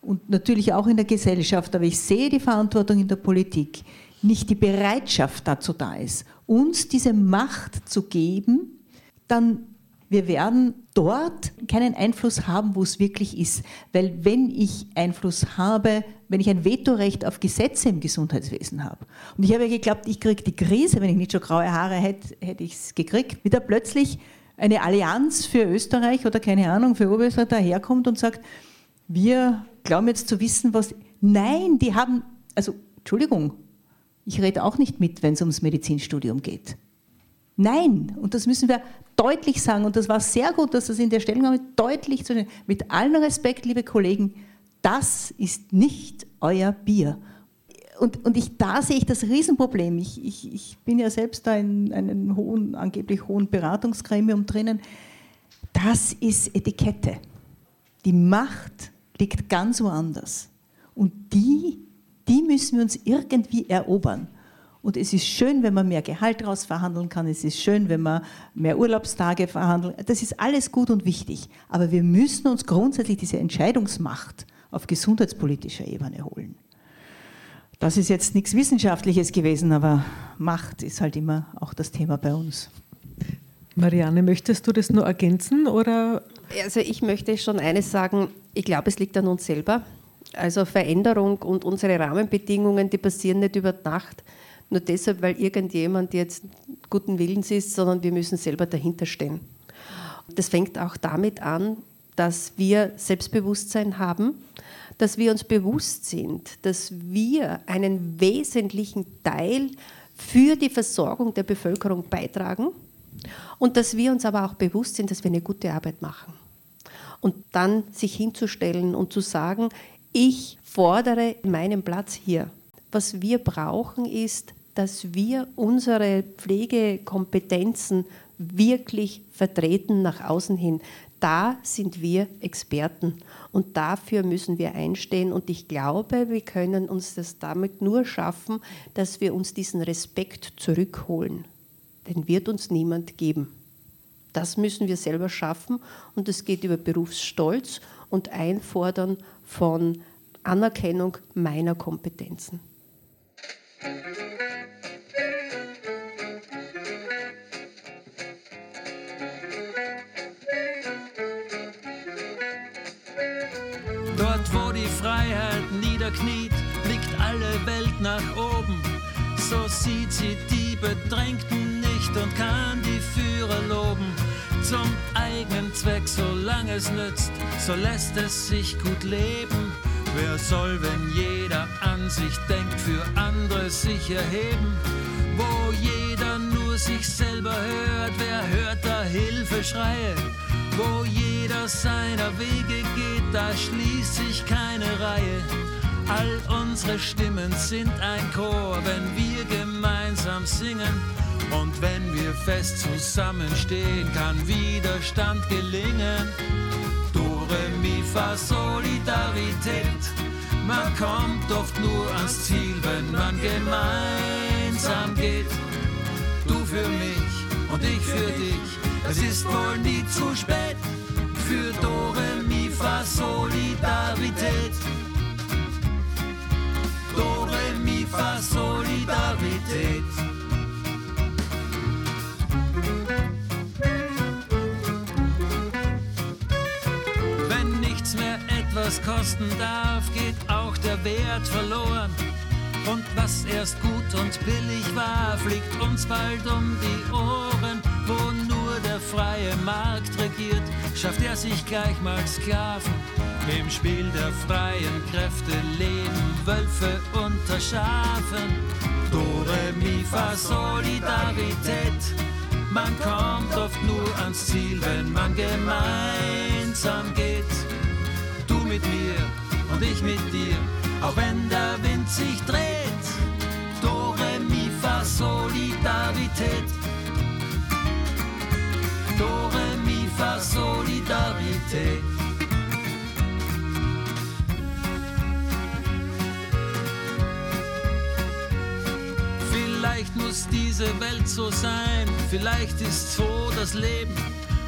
und natürlich auch in der Gesellschaft, aber ich sehe die Verantwortung in der Politik, nicht die Bereitschaft dazu da ist, uns diese Macht zu geben, dann wir werden dort keinen Einfluss haben, wo es wirklich ist. Weil wenn ich Einfluss habe, wenn ich ein Vetorecht auf Gesetze im Gesundheitswesen habe, und ich habe ja geglaubt, ich kriege die Krise, wenn ich nicht schon graue Haare hätte, hätte ich es gekriegt, wieder plötzlich eine Allianz für Österreich oder keine Ahnung, für Oberösterreich daherkommt und sagt, wir glauben jetzt zu wissen, was... Nein, die haben... Also, Entschuldigung, ich rede auch nicht mit, wenn es ums Medizinstudium geht. Nein, und das müssen wir deutlich sagen, und das war sehr gut, dass das in der Stellungnahme deutlich zu stehen. Mit allem Respekt, liebe Kollegen, das ist nicht euer Bier. Und, und ich, da sehe ich das Riesenproblem. Ich, ich, ich bin ja selbst da in einem hohen, angeblich hohen Beratungsgremium drinnen. Das ist Etikette. Die Macht liegt ganz woanders. Und die, die müssen wir uns irgendwie erobern. Und es ist schön, wenn man mehr Gehalt daraus verhandeln kann. Es ist schön, wenn man mehr Urlaubstage verhandeln. Das ist alles gut und wichtig. Aber wir müssen uns grundsätzlich diese Entscheidungsmacht auf gesundheitspolitischer Ebene holen. Das ist jetzt nichts Wissenschaftliches gewesen, aber Macht ist halt immer auch das Thema bei uns. Marianne, möchtest du das nur ergänzen oder? Also ich möchte schon eines sagen. Ich glaube, es liegt an uns selber. Also Veränderung und unsere Rahmenbedingungen, die passieren nicht über Nacht nur deshalb, weil irgendjemand jetzt guten Willens ist, sondern wir müssen selber dahinter stehen. Das fängt auch damit an, dass wir Selbstbewusstsein haben, dass wir uns bewusst sind, dass wir einen wesentlichen Teil für die Versorgung der Bevölkerung beitragen und dass wir uns aber auch bewusst sind, dass wir eine gute Arbeit machen. Und dann sich hinzustellen und zu sagen, ich fordere meinen Platz hier. Was wir brauchen ist dass wir unsere Pflegekompetenzen wirklich vertreten nach außen hin. Da sind wir Experten und dafür müssen wir einstehen. Und ich glaube, wir können uns das damit nur schaffen, dass wir uns diesen Respekt zurückholen. Den wird uns niemand geben. Das müssen wir selber schaffen und es geht über Berufsstolz und Einfordern von Anerkennung meiner Kompetenzen. Dort, wo die Freiheit niederkniet, blickt alle Welt nach oben. So sieht sie die Bedrängten nicht und kann die Führer loben. Zum eigenen Zweck, solange es nützt, so lässt es sich gut leben. Wer soll, wenn jeder an sich denkt, für andere sich erheben? Wo jeder nur sich selber hört, wer hört da Hilfeschreie? Wo jeder seiner Wege geht, da schließt sich keine Reihe. All unsere Stimmen sind ein Chor, wenn wir gemeinsam singen. Und wenn wir fest zusammenstehen, kann Widerstand gelingen. Dore mi fa Solidarität. Man kommt oft nur ans Ziel, wenn man gemeinsam geht. Du für mich und ich für dich. Es ist wohl nie zu spät für Dore mi fa Solidarität. Dore mi fa Solidarität. Wenn nichts mehr etwas kosten darf, geht auch der Wert verloren. Und was erst gut und billig war, fliegt uns bald um die Ohren. Wo nur der freie Markt regiert, schafft er sich gleich mal Sklaven. Im Spiel der freien Kräfte leben Wölfe unter Schafen. Dore mi fa Solidarität. Man kommt oft nur ans Ziel, wenn man gemeinsam geht. Du mit mir und ich mit dir, auch wenn der Wind sich dreht. Dore mi fa Solidarität. Dore mi fa Solidarität. Vielleicht muss diese Welt so sein, vielleicht ist so das Leben.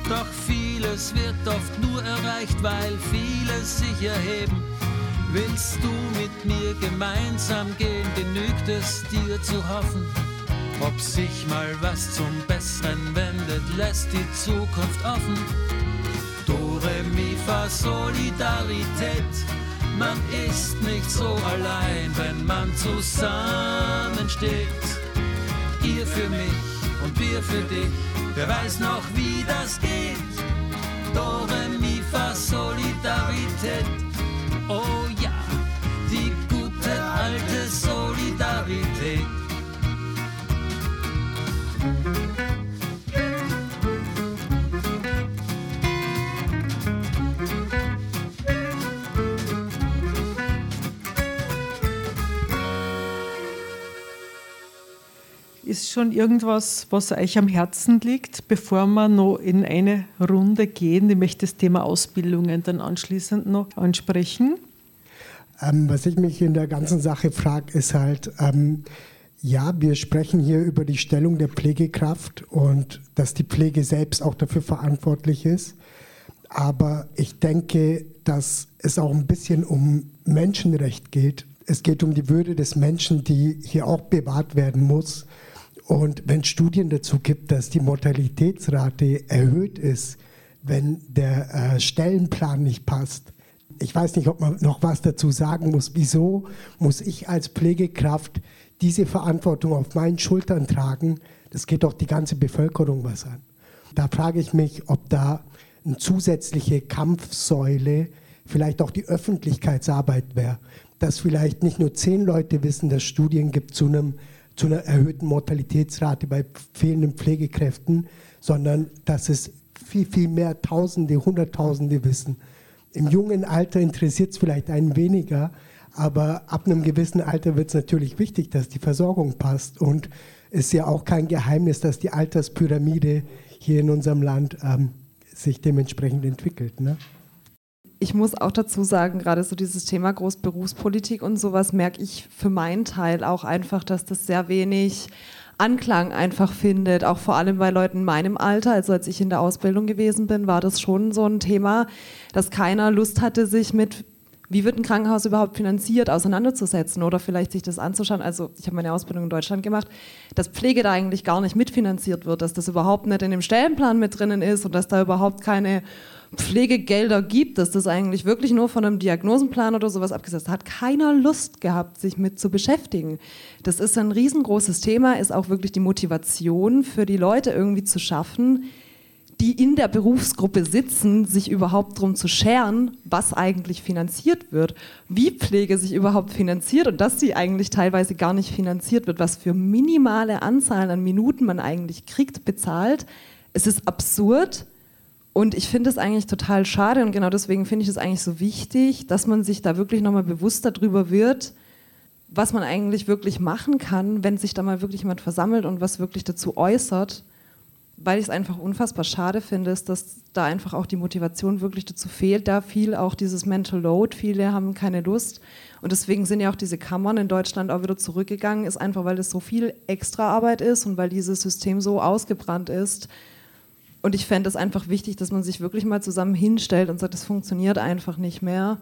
Doch vieles wird oft nur erreicht, weil viele sich erheben. Willst du mit mir gemeinsam gehen, genügt es dir zu hoffen. Ob sich mal was zum Besseren wendet, lässt die Zukunft offen. Dore mi fa Solidarität. Man ist nicht so allein, wenn man zusammensteht. Ihr für mich und wir für dich. Wer weiß noch, wie das geht? Dore mi fa Solidarität. Oh Ist schon irgendwas, was euch am Herzen liegt, bevor wir noch in eine Runde gehen? Ich möchte das Thema Ausbildungen dann anschließend noch ansprechen. Ähm, was ich mich in der ganzen Sache frage, ist halt, ähm, ja, wir sprechen hier über die Stellung der Pflegekraft und dass die Pflege selbst auch dafür verantwortlich ist. Aber ich denke, dass es auch ein bisschen um Menschenrecht geht. Es geht um die Würde des Menschen, die hier auch bewahrt werden muss. Und wenn es Studien dazu gibt, dass die Mortalitätsrate erhöht ist, wenn der äh, Stellenplan nicht passt, ich weiß nicht, ob man noch was dazu sagen muss. Wieso muss ich als Pflegekraft diese Verantwortung auf meinen Schultern tragen? Das geht doch die ganze Bevölkerung was an. Da frage ich mich, ob da eine zusätzliche Kampfsäule vielleicht auch die Öffentlichkeitsarbeit wäre. Dass vielleicht nicht nur zehn Leute wissen, dass Studien gibt zu, einem, zu einer erhöhten Mortalitätsrate bei fehlenden Pflegekräften, sondern dass es viel, viel mehr Tausende, Hunderttausende wissen. Im jungen Alter interessiert es vielleicht einen weniger, aber ab einem gewissen Alter wird es natürlich wichtig, dass die Versorgung passt. Und es ist ja auch kein Geheimnis, dass die Alterspyramide hier in unserem Land ähm, sich dementsprechend entwickelt. Ne? Ich muss auch dazu sagen, gerade so dieses Thema Großberufspolitik und sowas merke ich für meinen Teil auch einfach, dass das sehr wenig Anklang einfach findet, auch vor allem bei Leuten in meinem Alter. Also als ich in der Ausbildung gewesen bin, war das schon so ein Thema, dass keiner Lust hatte, sich mit wie wird ein Krankenhaus überhaupt finanziert, auseinanderzusetzen oder vielleicht sich das anzuschauen. Also ich habe meine Ausbildung in Deutschland gemacht, dass Pflege da eigentlich gar nicht mitfinanziert wird, dass das überhaupt nicht in dem Stellenplan mit drinnen ist und dass da überhaupt keine Pflegegelder gibt, dass das eigentlich wirklich nur von einem Diagnosenplan oder sowas abgesetzt hat. Keiner Lust gehabt, sich mit zu beschäftigen. Das ist ein riesengroßes Thema, ist auch wirklich die Motivation für die Leute irgendwie zu schaffen, die in der Berufsgruppe sitzen, sich überhaupt darum zu scheren, was eigentlich finanziert wird, wie Pflege sich überhaupt finanziert und dass sie eigentlich teilweise gar nicht finanziert wird, was für minimale Anzahlen an Minuten man eigentlich kriegt, bezahlt. Es ist absurd und ich finde es eigentlich total schade und genau deswegen finde ich es eigentlich so wichtig, dass man sich da wirklich nochmal bewusst darüber wird, was man eigentlich wirklich machen kann, wenn sich da mal wirklich jemand versammelt und was wirklich dazu äußert weil ich es einfach unfassbar schade finde, ist, dass da einfach auch die Motivation wirklich dazu fehlt. Da viel auch dieses Mental Load, viele haben keine Lust. Und deswegen sind ja auch diese Kammern in Deutschland auch wieder zurückgegangen, ist einfach, weil es so viel Extraarbeit ist und weil dieses System so ausgebrannt ist. Und ich fände es einfach wichtig, dass man sich wirklich mal zusammen hinstellt und sagt, es funktioniert einfach nicht mehr,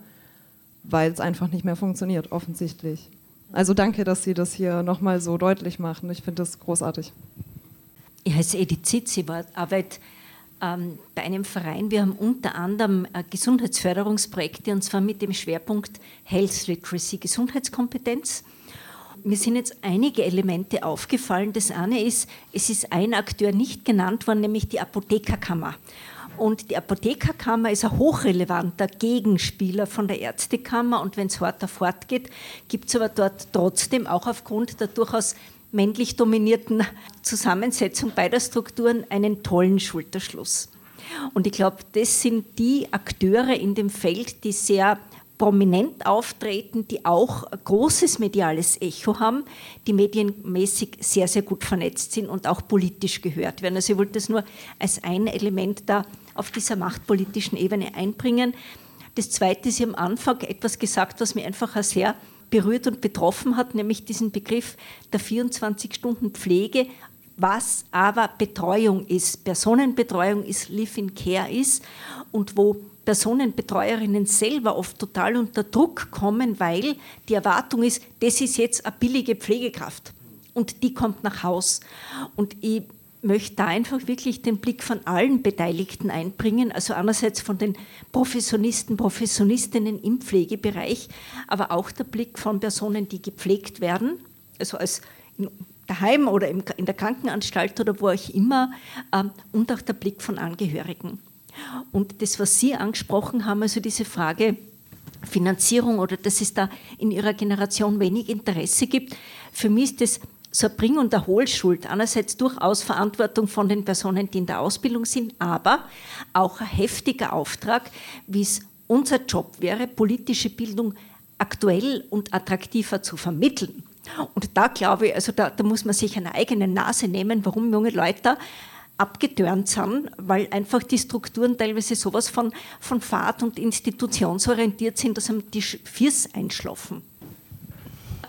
weil es einfach nicht mehr funktioniert, offensichtlich. Also danke, dass Sie das hier nochmal so deutlich machen. Ich finde das großartig. Ich heiße Edith Zitz, ich arbeite ähm, bei einem Verein. Wir haben unter anderem äh, Gesundheitsförderungsprojekte und zwar mit dem Schwerpunkt Health Literacy, Gesundheitskompetenz. Mir sind jetzt einige Elemente aufgefallen. Das eine ist, es ist ein Akteur nicht genannt worden, nämlich die Apothekerkammer. Und die Apothekerkammer ist ein hochrelevanter Gegenspieler von der Ärztekammer. Und wenn es weiter fortgeht, gibt es aber dort trotzdem auch aufgrund der durchaus männlich dominierten Zusammensetzung beider Strukturen einen tollen Schulterschluss. Und ich glaube, das sind die Akteure in dem Feld, die sehr prominent auftreten, die auch großes mediales Echo haben, die medienmäßig sehr, sehr gut vernetzt sind und auch politisch gehört werden. Also ich wollte das nur als ein Element da auf dieser machtpolitischen Ebene einbringen. Das Zweite ist, haben am Anfang etwas gesagt, was mir einfach sehr berührt und betroffen hat, nämlich diesen Begriff der 24-Stunden-Pflege, was aber Betreuung ist, Personenbetreuung ist, Live-in-Care ist und wo Personenbetreuerinnen selber oft total unter Druck kommen, weil die Erwartung ist, das ist jetzt eine billige Pflegekraft und die kommt nach Haus. Und ich möchte da einfach wirklich den Blick von allen Beteiligten einbringen, also einerseits von den Professionisten, Professionistinnen im Pflegebereich, aber auch der Blick von Personen, die gepflegt werden, also als daheim oder in der Krankenanstalt oder wo auch immer, ähm, und auch der Blick von Angehörigen. Und das, was Sie angesprochen haben, also diese Frage, Finanzierung oder dass es da in Ihrer Generation wenig Interesse gibt. Für mich ist das so eine Bring- und Erholschuld. Einerseits durchaus Verantwortung von den Personen, die in der Ausbildung sind, aber auch ein heftiger Auftrag, wie es unser Job wäre, politische Bildung aktuell und attraktiver zu vermitteln. Und da glaube ich, also da, da muss man sich eine eigene Nase nehmen, warum junge Leute abgetörnt sind, weil einfach die Strukturen teilweise sowas von, von Fahrt- und institutionsorientiert sind, dass einem die Fiers einschlafen.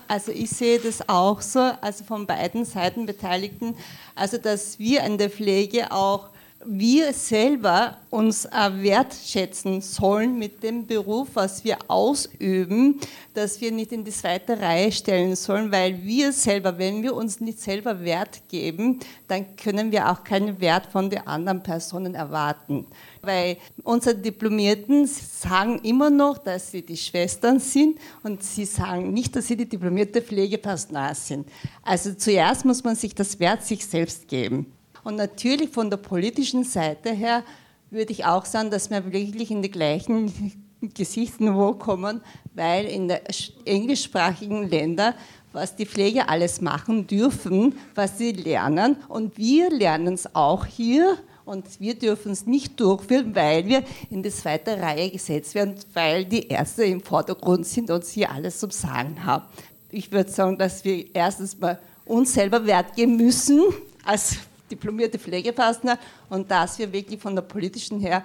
Also ich sehe das auch so, also von beiden Seiten Beteiligten, also dass wir in der Pflege auch wir selber uns wertschätzen sollen mit dem Beruf, was wir ausüben, dass wir nicht in die zweite Reihe stellen sollen, weil wir selber, wenn wir uns nicht selber Wert geben, dann können wir auch keinen Wert von den anderen Personen erwarten. Weil unsere Diplomierten sagen immer noch, dass sie die Schwestern sind und sie sagen nicht, dass sie die diplomierte Pflegepersonal sind. Also zuerst muss man sich das Wert sich selbst geben. Und natürlich von der politischen Seite her würde ich auch sagen, dass wir wirklich in die gleichen Gesichtsniveau kommen, weil in den englischsprachigen Ländern was die Pfleger alles machen dürfen, was sie lernen. Und wir lernen es auch hier und wir dürfen es nicht durchführen, weil wir in die zweite Reihe gesetzt werden, weil die Ärzte im Vordergrund sind und sie alles zum Sagen haben. Ich würde sagen, dass wir erstens mal uns selber Wert geben müssen als diplomierte Pflegepartner und dass wir wirklich von der politischen her,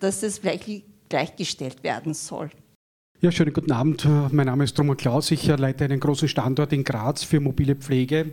dass es wirklich gleichgestellt werden soll. Ja, schönen guten Abend. Mein Name ist Roman Klaus. Ich leite einen großen Standort in Graz für mobile Pflege.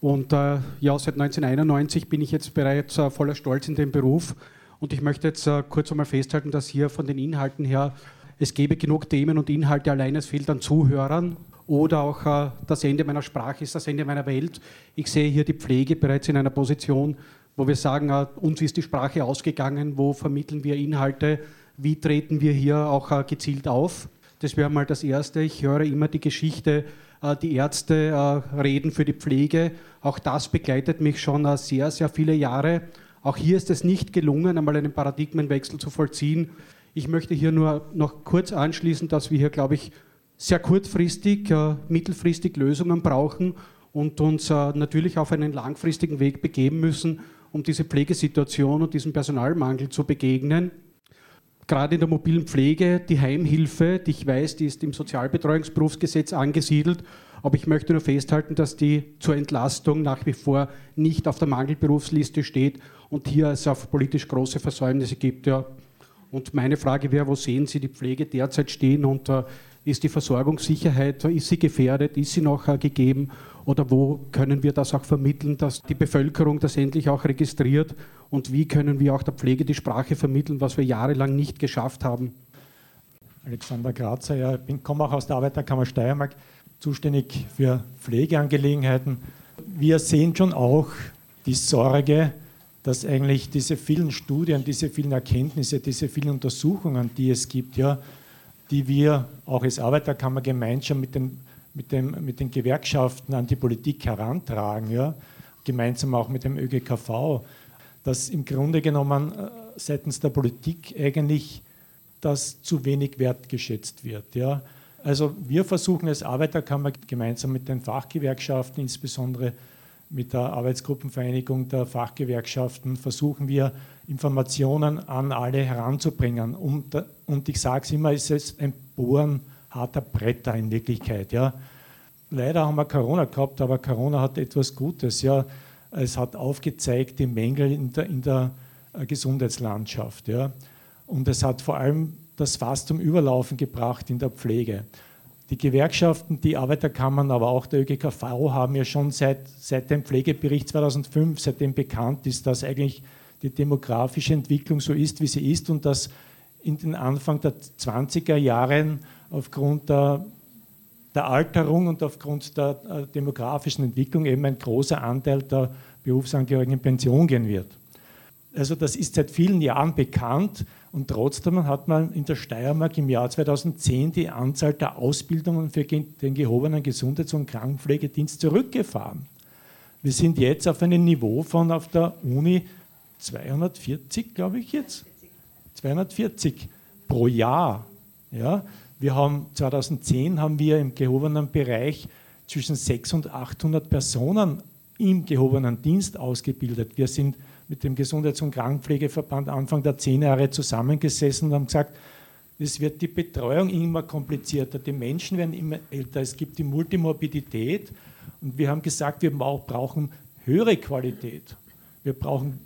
Und äh, ja, seit 1991 bin ich jetzt bereits äh, voller Stolz in dem Beruf. Und ich möchte jetzt äh, kurz einmal festhalten, dass hier von den Inhalten her es gäbe genug Themen und Inhalte, allein es fehlt an Zuhörern. Oder auch äh, das Ende meiner Sprache ist das Ende meiner Welt. Ich sehe hier die Pflege bereits in einer Position, wo wir sagen, äh, uns ist die Sprache ausgegangen, wo vermitteln wir Inhalte, wie treten wir hier auch äh, gezielt auf. Das wäre mal das Erste. Ich höre immer die Geschichte, äh, die Ärzte äh, reden für die Pflege. Auch das begleitet mich schon äh, sehr, sehr viele Jahre. Auch hier ist es nicht gelungen, einmal einen Paradigmenwechsel zu vollziehen. Ich möchte hier nur noch kurz anschließen, dass wir hier, glaube ich, sehr kurzfristig, äh, mittelfristig Lösungen brauchen und uns äh, natürlich auf einen langfristigen Weg begeben müssen, um diese Pflegesituation und diesem Personalmangel zu begegnen. Gerade in der mobilen Pflege, die Heimhilfe, die ich weiß, die ist im Sozialbetreuungsberufsgesetz angesiedelt, aber ich möchte nur festhalten, dass die zur Entlastung nach wie vor nicht auf der Mangelberufsliste steht und hier es auf politisch große Versäumnisse gibt. Ja. Und meine Frage wäre, wo sehen Sie die Pflege derzeit stehen und äh, ist die Versorgungssicherheit, ist sie gefährdet, ist sie noch äh, gegeben oder wo können wir das auch vermitteln, dass die Bevölkerung das endlich auch registriert und wie können wir auch der Pflege die Sprache vermitteln, was wir jahrelang nicht geschafft haben. Alexander Grazer, ja, ich komme auch aus der Arbeiterkammer Steiermark, zuständig für Pflegeangelegenheiten. Wir sehen schon auch die Sorge, dass eigentlich diese vielen Studien, diese vielen Erkenntnisse, diese vielen Untersuchungen, die es gibt, ja, die wir auch als Arbeiterkammer gemeinsam mit den, mit, dem, mit den Gewerkschaften an die Politik herantragen, ja, gemeinsam auch mit dem ÖGKV, dass im Grunde genommen äh, seitens der Politik eigentlich das zu wenig wertgeschätzt wird. Ja. Also wir versuchen als Arbeiterkammer gemeinsam mit den Fachgewerkschaften, insbesondere mit der Arbeitsgruppenvereinigung der Fachgewerkschaften, versuchen wir Informationen an alle heranzubringen. Und, und ich sage es immer, es ist ein Bohren harter Bretter in Wirklichkeit. Ja. Leider haben wir Corona gehabt, aber Corona hat etwas Gutes. Ja. Es hat aufgezeigt die Mängel in der, in der äh, Gesundheitslandschaft. Ja. Und es hat vor allem das Fass zum Überlaufen gebracht in der Pflege. Die Gewerkschaften, die Arbeiterkammern, aber auch der ÖGKV haben ja schon seit, seit dem Pflegebericht 2005, seitdem bekannt ist, dass eigentlich die demografische Entwicklung so ist, wie sie ist und dass in den Anfang der 20er Jahren aufgrund der, der Alterung und aufgrund der äh, demografischen Entwicklung eben ein großer Anteil der Berufsangehörigen in Pension gehen wird. Also das ist seit vielen Jahren bekannt und trotzdem hat man in der Steiermark im Jahr 2010 die Anzahl der Ausbildungen für den gehobenen Gesundheits- und Krankenpflegedienst zurückgefahren. Wir sind jetzt auf einem Niveau von auf der Uni 240, glaube ich jetzt. 240 pro Jahr. Ja? Wir haben 2010 haben wir im gehobenen Bereich zwischen 600 und 800 Personen im gehobenen Dienst ausgebildet. Wir sind mit dem Gesundheits- und Krankenpflegeverband Anfang der 10 Jahre zusammengesessen und haben gesagt, es wird die Betreuung immer komplizierter, die Menschen werden immer älter, es gibt die Multimorbidität und wir haben gesagt, wir brauchen höhere Qualität. Wir brauchen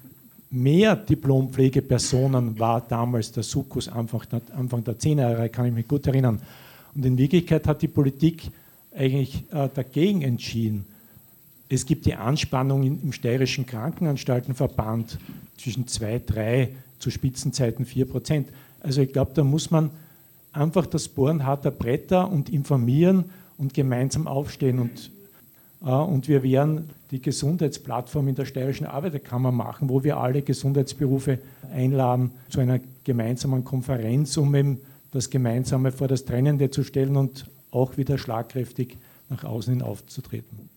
mehr Diplompflegepersonen war damals der Sukkus Anfang der, Anfang der 10er Jahre, kann ich mich gut erinnern. Und in Wirklichkeit hat die Politik eigentlich äh, dagegen entschieden. Es gibt die Anspannung im steirischen Krankenanstaltenverband zwischen 2, 3, zu Spitzenzeiten 4 Prozent. Also ich glaube, da muss man einfach das Bohren harter Bretter und informieren und gemeinsam aufstehen. Und, äh, und wir werden die Gesundheitsplattform in der Steirischen Arbeiterkammer machen, wo wir alle Gesundheitsberufe einladen zu einer gemeinsamen Konferenz, um eben das Gemeinsame vor das Trennende zu stellen und auch wieder schlagkräftig nach außen hin aufzutreten.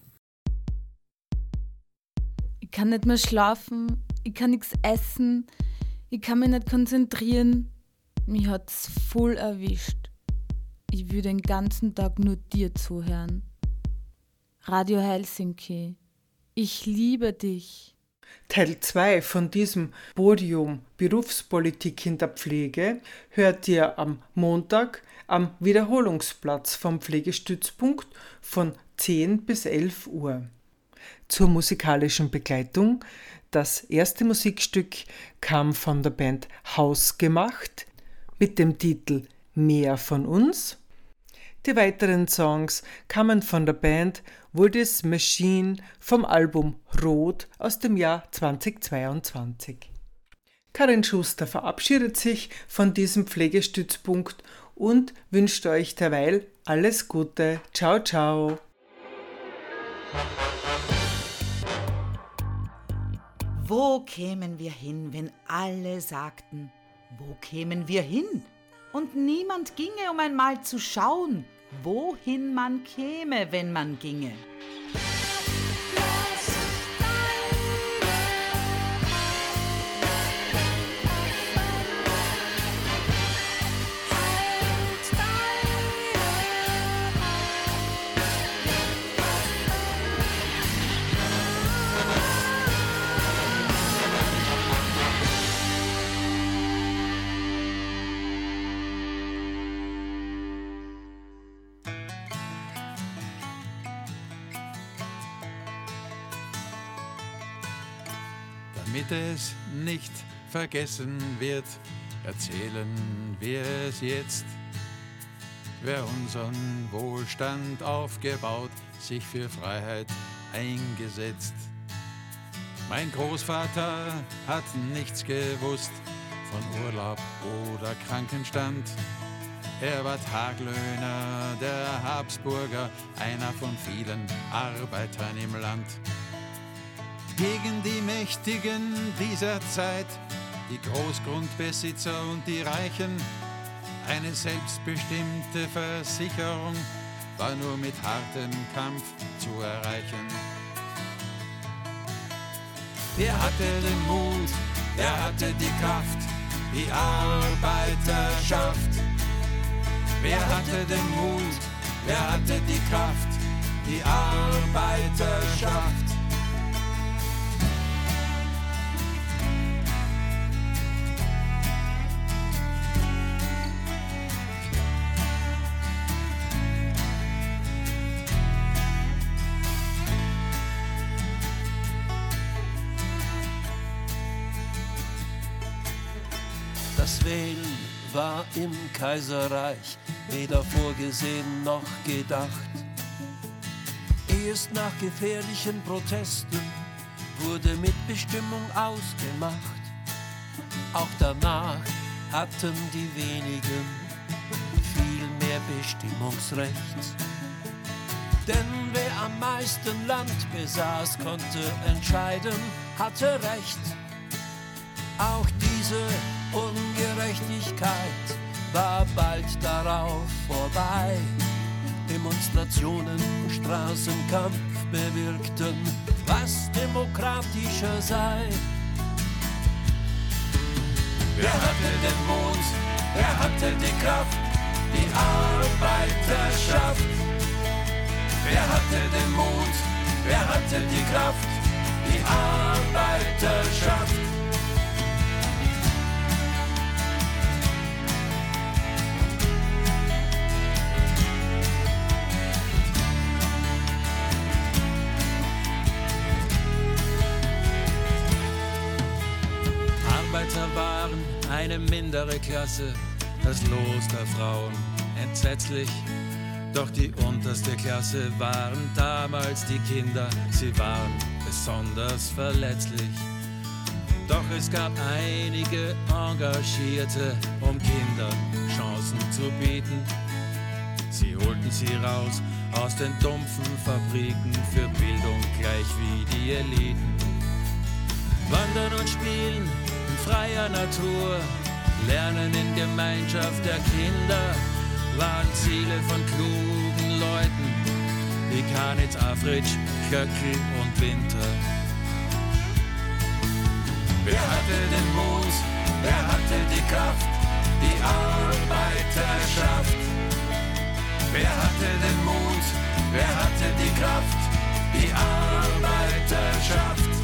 Ich kann nicht mehr schlafen, ich kann nichts essen, ich kann mich nicht konzentrieren. Mich hat's voll erwischt. Ich will den ganzen Tag nur dir zuhören. Radio Helsinki ich liebe dich. Teil 2 von diesem Podium Berufspolitik in der Pflege hört ihr am Montag am Wiederholungsplatz vom Pflegestützpunkt von 10 bis 11 Uhr. Zur musikalischen Begleitung. Das erste Musikstück kam von der Band Hausgemacht mit dem Titel Mehr von uns. Die weiteren Songs kamen von der Band Woody's Machine vom Album Rot aus dem Jahr 2022. Karin Schuster verabschiedet sich von diesem Pflegestützpunkt und wünscht euch derweil alles Gute. Ciao, ciao. Wo kämen wir hin, wenn alle sagten, wo kämen wir hin? Und niemand ginge, um einmal zu schauen, wohin man käme, wenn man ginge. Damit es nicht vergessen wird, erzählen wir es jetzt. Wer unseren Wohlstand aufgebaut, sich für Freiheit eingesetzt. Mein Großvater hat nichts gewusst von Urlaub oder Krankenstand. Er war Taglöhner der Habsburger, einer von vielen Arbeitern im Land gegen die Mächtigen dieser Zeit, die Großgrundbesitzer und die Reichen. Eine selbstbestimmte Versicherung war nur mit hartem Kampf zu erreichen. Wer hatte den Mut, wer hatte die Kraft, die Arbeiterschaft? Wer hatte den Mut, wer hatte die Kraft, die Arbeiterschaft? Im Kaiserreich weder vorgesehen noch gedacht. Erst nach gefährlichen Protesten wurde Mitbestimmung ausgemacht. Auch danach hatten die wenigen viel mehr Bestimmungsrecht. Denn wer am meisten Land besaß, konnte entscheiden, hatte Recht. Auch diese Ungerechtigkeit war bald darauf vorbei. Demonstrationen, Straßenkampf bewirkten, was demokratischer sei. Wer hatte den Mut, wer hatte die Kraft, die Arbeiterschaft? Wer hatte den Mut, wer hatte die Kraft, die Arbeiterschaft? Eine mindere Klasse, das Los der Frauen entsetzlich. Doch die unterste Klasse waren damals die Kinder, sie waren besonders verletzlich. Doch es gab einige Engagierte, um Kindern Chancen zu bieten. Sie holten sie raus aus den dumpfen Fabriken für Bildung gleich wie die Eliten. Wandern und spielen freier Natur, lernen in Gemeinschaft der Kinder, waren Ziele von klugen Leuten, wie Kanitz, Afritsch, Köckel und Winter. Wer hatte den Mut, wer hatte die Kraft, die Arbeiterschaft? Wer hatte den Mut, wer hatte die Kraft, die Arbeiterschaft?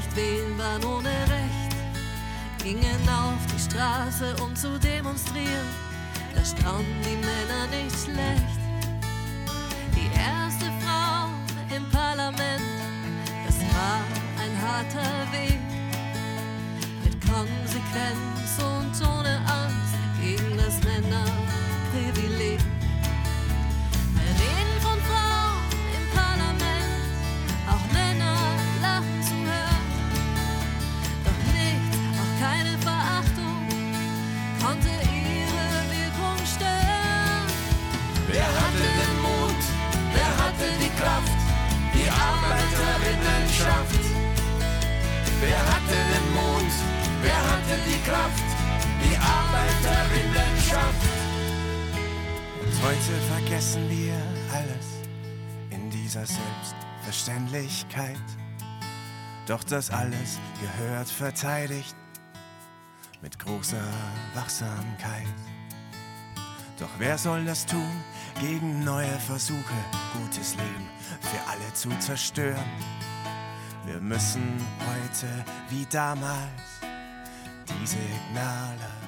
Nicht wählen, waren ohne Recht, gingen auf die Straße, um zu demonstrieren. Da standen die Männer nicht schlecht. Die erste Frau im Parlament, das war ein harter Weg. Mit Konsens Hatte die Kraft? Die Arbeiterinnenschaft. Und heute vergessen wir alles in dieser Selbstverständlichkeit. Doch das alles gehört verteidigt mit großer Wachsamkeit. Doch wer soll das tun gegen neue Versuche, gutes Leben für alle zu zerstören? Wir müssen heute wie damals die Signale